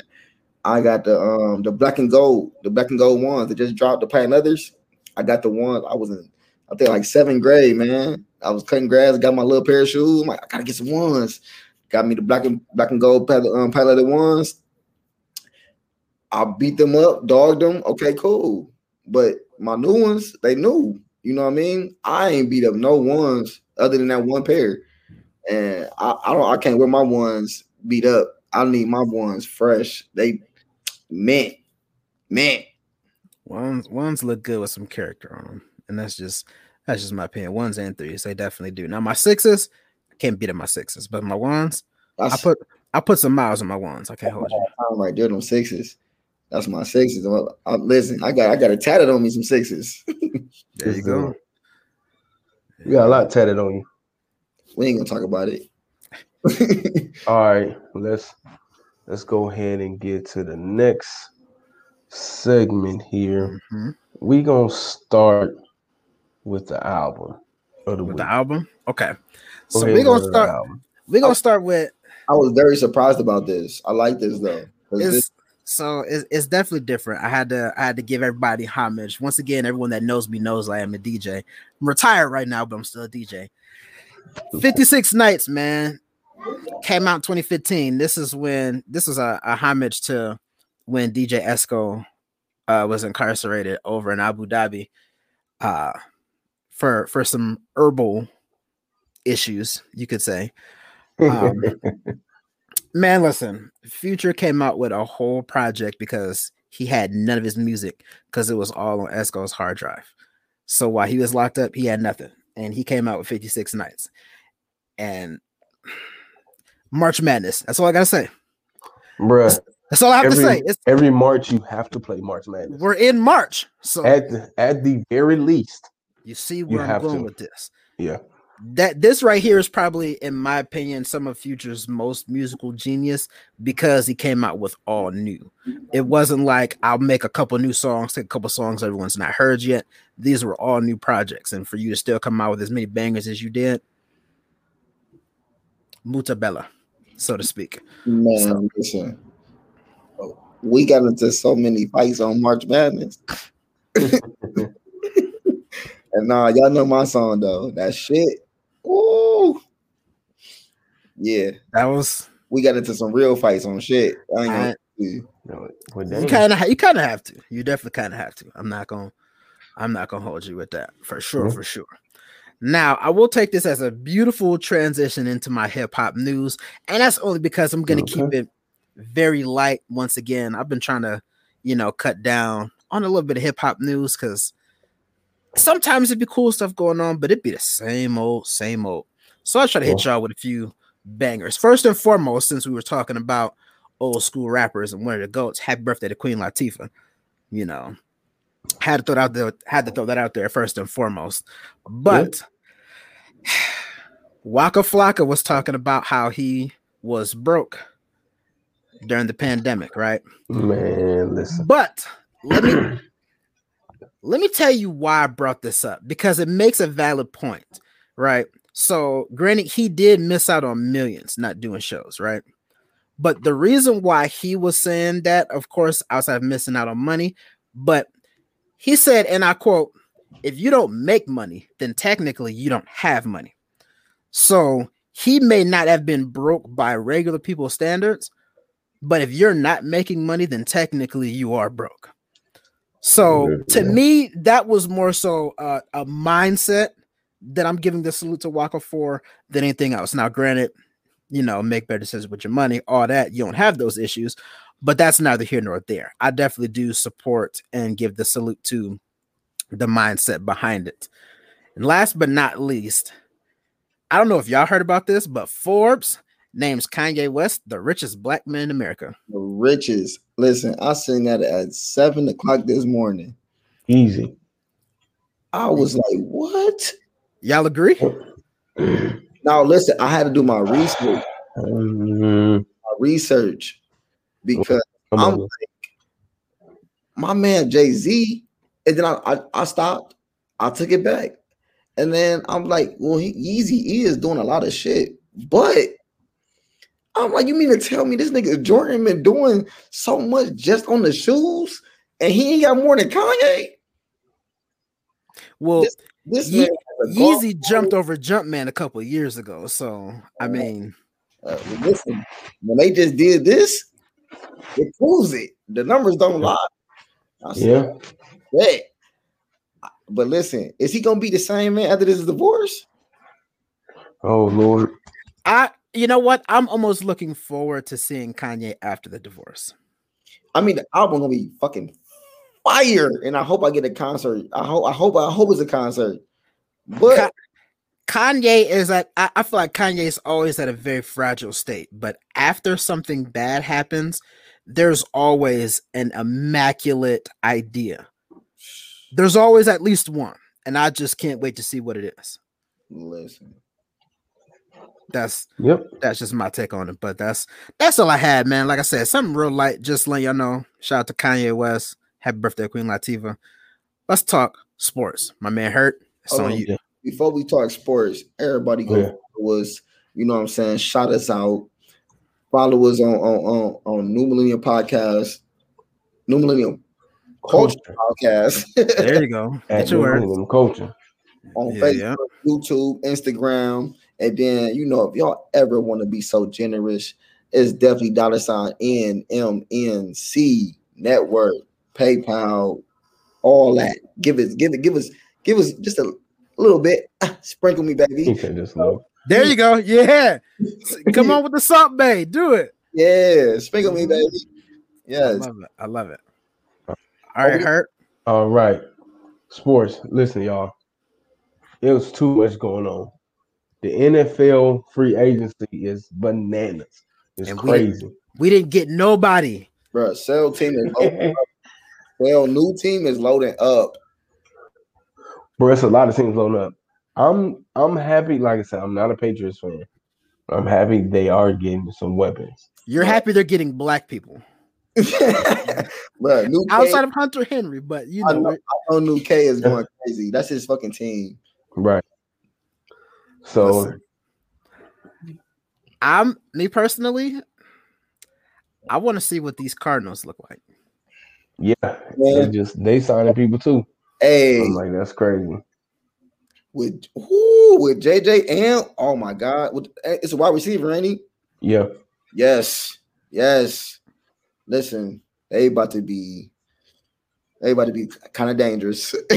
I got the um the black and gold, the black and gold ones that just dropped the patent leathers. I got the ones I was in, I think like seventh grade, man. I was cutting grass, got my little pair of shoes. I'm like, I gotta get some ones. Got me the black and black and gold um, patent leather ones. I beat them up, dogged them. Okay, cool. But my new ones, they knew. You know what I mean? I ain't beat up no ones other than that one pair. And I, I don't I can't wear my ones beat up. I need my ones fresh. They mint, mint. Ones ones look good with some character on them, and that's just that's just my opinion. Ones and threes, they definitely do. Now my sixes, I can't beat up my sixes, but my ones, I put I put some miles on my ones. I can't hold you. (laughs) I'm right there, them sixes. That's my sixes. I, I, listen, I got I got a tatted on me some sixes. (laughs) there you go. You got a lot tatted on you. We ain't gonna talk about it. (laughs) All right, let's let's go ahead and get to the next segment here. Mm-hmm. We gonna start with the album of the With week. the album, okay. Go So we're gonna go start. We're gonna start with I was very surprised about this. I like this though. this- so it's, it's definitely different. I had to I had to give everybody homage. Once again, everyone that knows me knows I am a DJ. I'm retired right now, but I'm still a DJ. 56 nights, man. Came out 2015. This is when this is a, a homage to when DJ Esco uh, was incarcerated over in Abu Dhabi uh, for for some herbal issues, you could say. Um, (laughs) man, listen, Future came out with a whole project because he had none of his music because it was all on Esco's hard drive. So while he was locked up, he had nothing, and he came out with 56 nights. And March Madness. That's all I gotta say. Bruh, That's all I have every, to say. It's, every March you have to play March Madness. we're in March, so At the, at the very least. you see where I'm have going to. with this. Yeah. that this right here is probably in my opinion some of future's most musical genius because he came out with all new it wasn't like i'll make a couple new songs take a couple songs everyone's not heard yet these were all new projects and for you to still come out with as many bangers as you did mutabella so to speak man, listen. We got into so many fights on March Madness. (laughs) and nah, y'all know my song though. That shit. Ooh. Yeah, that was we got into some real fights on shit. I ain't gonna I- lie to you. No, well, you kind of you kind of have to you definitely kind of have to i'm not gonna i'm not gonna hold you with that for sure Mhm. for sure now i will take this as a beautiful transition into my hip-hop news and that's only because i'm gonna keep it very light once again i've been trying to you know cut down on a little bit of hip-hop news because sometimes it'd be cool stuff going on but it'd be the same old same old so i'll try to hit y'all with a few bangers first and foremost since we were talking about old school rappers and one of the goats. Happy birthday to Queen Latifah. You know, had to throw that out there, had to throw that out there first and foremost. But (sighs) Waka Flocka was talking about how he was broke during the pandemic, right? Man, listen. But let me (clears throat) let me tell you why I brought this up because it makes a valid point, right? So, granted, he did miss out on millions not doing shows, right? But the reason why he was saying that, of course, outside of missing out on money, but he said, and I quote, if you don't make money, then technically you don't have money. So he may not have been broke by regular people's standards, but if you're not making money, then technically you are broke. So to Yeah. me, that was more so uh, a mindset that I'm giving the salute to Waka for than anything else. Now, granted, you know, make better decisions with your money, all that. You don't have those issues, but that's neither here nor there. I definitely do support and give the salute to the mindset behind it. And last but not least, I don't know if y'all heard about this, but Forbes names Kanye West the richest black man in America. The riches. Listen, I seen that at seven o'clock this morning. Easy. I was like, what? Y'all agree? (clears throat) Now listen, I had to do my research, Mm, my research because I'm like, my man Jay Z, and then I, I I stopped, I took it back, and then I'm like, well, he, Yeezy is doing a lot of shit, but I'm like, you mean to tell me this nigga Jordan been doing so much just on the shoes, and he ain't got more than Kanye? Well, This Ye- man, has Yeezy jumped over Jumpman a couple of years ago. So, I mean, Uh, listen, when they just did this, it proves it. The numbers don't lie. I said, Yeah. Bet. But listen, is he gonna be the same man after this divorce? Oh Lord. I, you know what? I'm almost looking forward to seeing Kanye after the divorce. I mean, the album gonna be fucking fire, and I hope I get a concert. I hope I hope I hope it's a concert. But Kanye is at I, I feel like Kanye is always at a very fragile state, but after something bad happens, there's always an immaculate idea. There's always at least one, and I just can't wait to see what it is. listen, That's Yep. that's just my take on it. But that's that's all I had, man. Like I said, something real light. Just letting y'all know. Shout out to Kanye West. Happy birthday, Queen Latifah. Let's talk sports. My man Hurt. It's Hold on on. you. before we talk sports, everybody go Yeah. follow us. You know what I'm saying? Shout us out. Follow us on on on, on New Millennium Podcast, New Millennium Culture Podcast (laughs) There you go. At Get your New words. Culture. on Yeah, Facebook, yeah. YouTube, Instagram, and then you know if y'all ever want to be so generous, it's definitely dollar sign NMNC Network, PayPal, all that. Give us, give it, give us, give us just a little bit. (laughs) Sprinkle me, baby. said this low. There you go. Yeah. Come (laughs) on with the Salt Bae. Do it. Yeah, sprinkle me, mm-hmm. baby. I Yes. love it. I love it. All right, Hurt. All right. Sports. Listen, y'all. It was too much going on. The NFL free agency is bananas. It's And crazy. We didn't get nobody. Bro, sell team is loading up. Sell new team is loading up. Bro, it's a lot of teams loading up. I'm I'm happy. Like I said, I'm not a Patriots fan. I'm happy they are getting some weapons. You're happy they're getting black people (laughs) Bro, new K, outside of Hunter Henry, but you I know, know, I know new K is going crazy. That's his fucking team. Right. So Listen. I'm me personally. I want to see what these Cardinals look like. yeah, Yeah. they just they signing people too. Hey, I'm like, that's crazy. with whoo, with JJ and oh my god, with eh, it's a wide receiver, ain't he? Yeah. Yes, yes. Listen, they about to be, they about to be kind of dangerous. (laughs)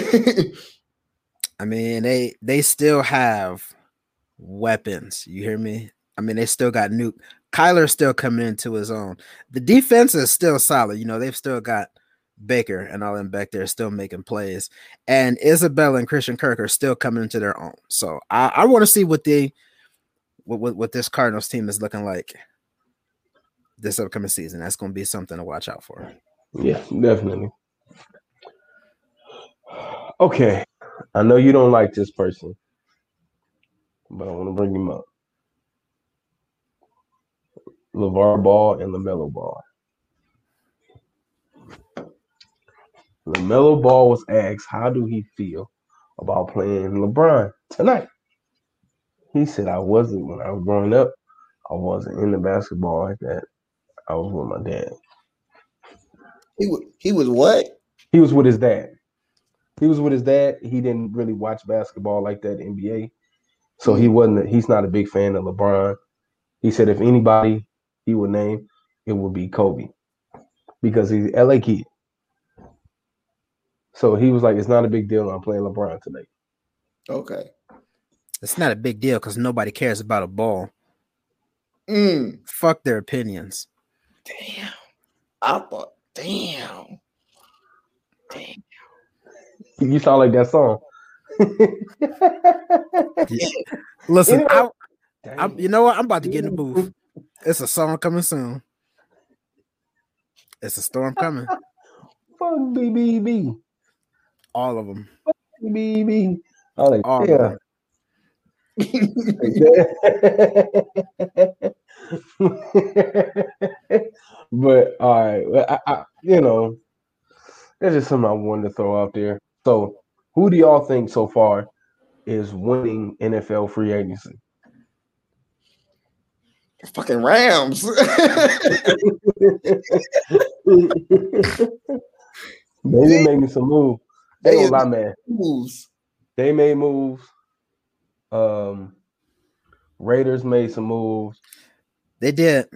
I mean, they they still have weapons. You hear me? I mean, they still got Nuke. Kyler's still coming into his own. The defense is still solid. You know, they've still got Baker and all them back there still making plays. And Isabella and Christian Kirk are still coming into their own. So I, I want to see what they what, what what this Cardinals team is looking like this upcoming season. That's going to be something to watch out for. Yeah, definitely. Okay. I know you don't like this person, but I want to bring him up. LaVar Ball and LaMelo Ball. LaMelo Ball was asked, how do he feel about playing LeBron tonight? He said, I wasn't, when I was growing up, I wasn't into basketball like that. I was with my dad. he wa- he was what? He was with his dad. He was with his dad. He didn't really watch basketball like that, NBA. So he wasn't. He's not a big fan of LeBron. He said if anybody he would name, it would be Kobe, because he's a LA kid. So he was like, "It's not a big deal. I'm playing LeBron today." Okay. It's not a big deal because nobody cares about a ball. Mm, Fuck their opinions. Damn. I thought, damn. Damn. You sound like that song. (laughs) Listen, I, Damn. I'm, you know what? I'm about to get in the booth. It's a song coming soon. It's a storm coming. (laughs) Fuck BBB. All of them. BBB. I like, All of yeah. (laughs) but all right, I, I, you know, that's just something I wanted to throw out there. So, who do y'all think so far is winning NFL free agency? Fucking Rams. (laughs) they make me some moves. They They lie, man. Moves. They made moves. Um, Raiders made some moves. They did.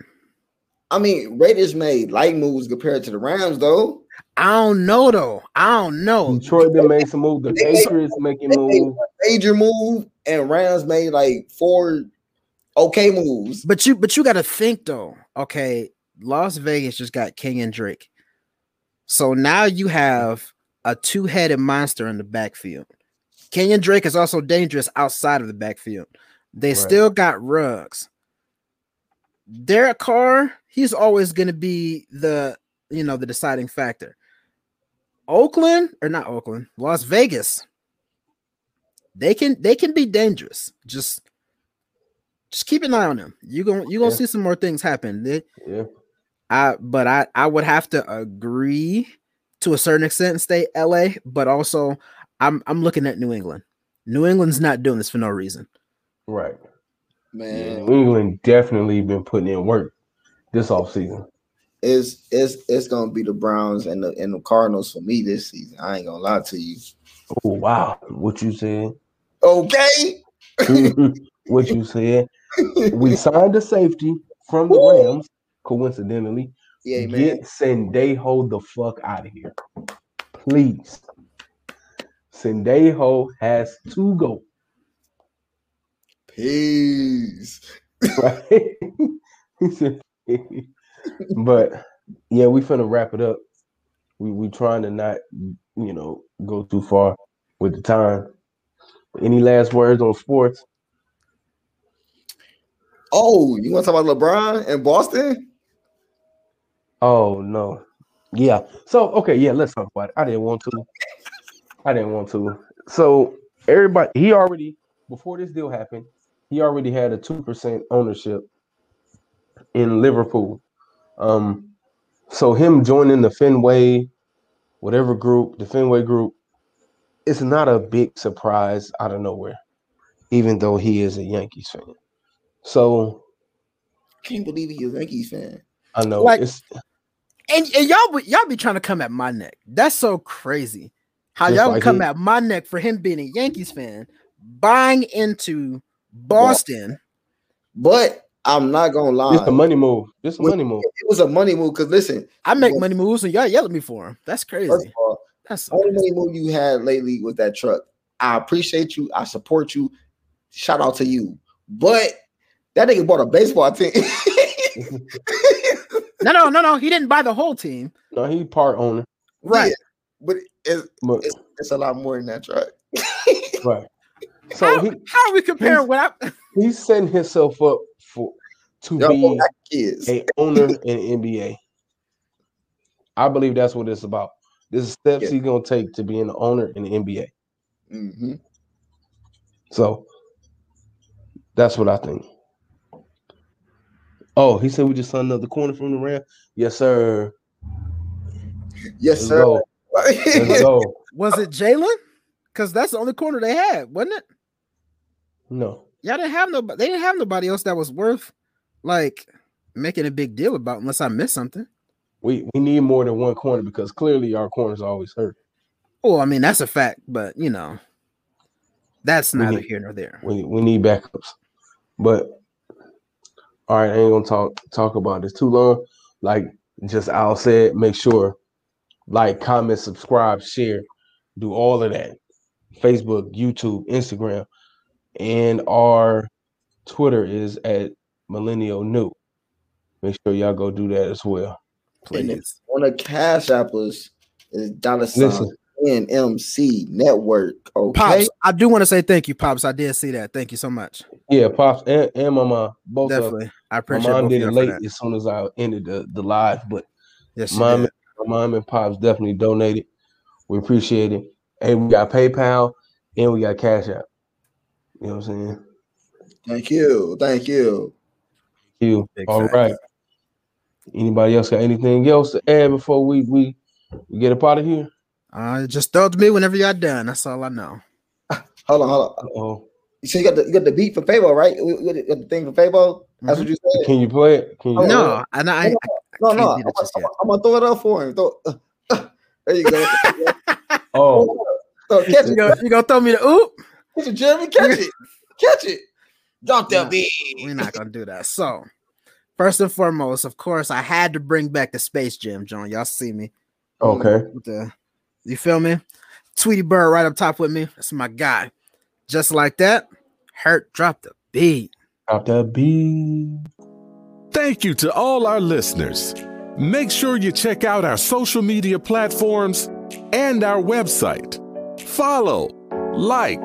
I mean, Raiders made light moves compared to the Rams, though. I don't know though. I don't know. Detroit did made some moves. The Patriots making They moves. a major move, and Rams made like four okay moves. But you but you gotta think though. Okay, Las Vegas just got Kenyan Drake. So now you have a two-headed monster in the backfield. Kenyan Drake is also dangerous outside of the backfield. They Right. still got Ruggs. Derek Carr, he's always going to be the you know the deciding factor. Oakland or not Oakland, Las Vegas. They can they can be dangerous. Just just keep an eye on them. You going you gonna Yeah. see some more things happen. They- Yeah. I but I I would have to agree to a certain extent and stay LA, but also I'm I'm looking at New England. New England's not doing this for no reason. Right. Man, New England definitely been putting in work this offseason. it's it's it's gonna be the Browns and the and the Cardinals for me this season. I ain't gonna lie to you. Oh wow. What you said? Okay. (laughs) what you said. We (laughs) signed a safety from the Woo! Rams, coincidentally. Yeah, man. Get Sendejo the fuck out of here. Please. Sendejo has to go. Peace. Right? (laughs) But yeah, we finna wrap it up. We we trying to not, you know, go too far with the time. Any last words on sports? Oh, you want to talk about LeBron and Boston? Oh no. Yeah. So okay, yeah, let's talk about it. I didn't want to. I didn't want to. So everybody he already before this deal happened, he already had a two percent ownership in Liverpool. Um so him joining the Fenway, whatever group, the Fenway group, it's not a big surprise out of nowhere, even though he is a Yankees fan. So Can't believe he's a Yankees fan. I know Like- it's And, and y'all y'all be trying to come at my neck. That's so crazy. How Just y'all like come he- at my neck for him being a Yankees fan, buying into Boston. But I'm not gonna lie. it's a money move. It's a money move. It was a money move because listen, I make money moves and y'all yell at me for him. That's first crazy. of all, That's the only money move you had lately was that truck. I appreciate you. I support you. Shout out to you. But that nigga bought a baseball team. (laughs) no, no, no, no. (laughs) He didn't buy the whole team. No, he part owner. Right. Yeah, but it's, But it's it's a lot more than that truck. (laughs) right. So how, he how are we comparing what I he's setting himself up for to Y'all be kids. a owner in NBA. I believe that's what it's about. This is steps Yeah. he's gonna take to be an owner in the NBA. Mm-hmm. So that's what I think. Oh, he said we just signed another corner from the Ram. Yes, sir. Yes, Let's sir. go. Let's (laughs) go. was it Jalen? Because that's the only corner they had, wasn't it? No. Y'all didn't have nobody. They didn't have nobody else that was worth like making a big deal about, unless I missed something. We we need more than one corner because clearly our corners always hurt. Oh, I mean that's a fact, but you know, that's neither need- here nor there. We we need backups. But all right, I ain't gonna talk talk about this too long. Like just Al said, make sure like, comment, subscribe, share, do all of that. Facebook, YouTube, Instagram, and our Twitter is at Millennial New. Make sure y'all go do that as well. And then Please. on the cash apples is dollar sign Listen. NMC network. Okay. Pops, I do want to say thank you, Pops. I did see that. Thank you so much. Yeah, pops and, and my mom, both of Definitely. I my appreciate mom did it late as soon as I ended the, the live, but Yes, you mom, did. My mom and pops definitely donated. We appreciate it. And we got PayPal and we got Cash App. You know what I'm saying? Thank you. Thank you. Thank you. Big All facts. right. Anybody else got anything else to add before we we, we get up out of here? Uh, just throw it to me whenever y'all done. That's all I know. (laughs) Hold on, hold on. Oh, So you got the you got the beat for Fabo, right? You got the, you got the thing for Fabo. That's what you said. can you play it? Can you Oh, play No, it? and I, I No, no. I'm, that just I'm, yet. I'm gonna throw it up for him. Throw, uh, uh, there you go. (laughs) Oh, So catch you it. go, you gonna throw me the oop? Catch it, Jeremy. Catch it. Catch it. Drop that No. beat. We're not gonna do that. So, first and foremost, of course, I had to bring back the Space Jam, John. Y'all see me? okay. The, you feel me? Tweety Bird right up top with me. That's my guy. Just like that, Hurt dropped the beat. Drop the beat. Thank you to all our listeners. Make sure you check out our social media platforms and our website. Follow, like,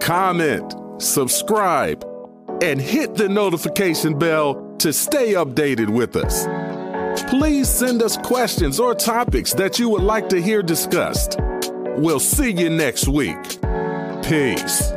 comment, subscribe, and hit the notification bell to stay updated with us. Please send us questions or topics that you would like to hear discussed. We'll see you next week. Peace.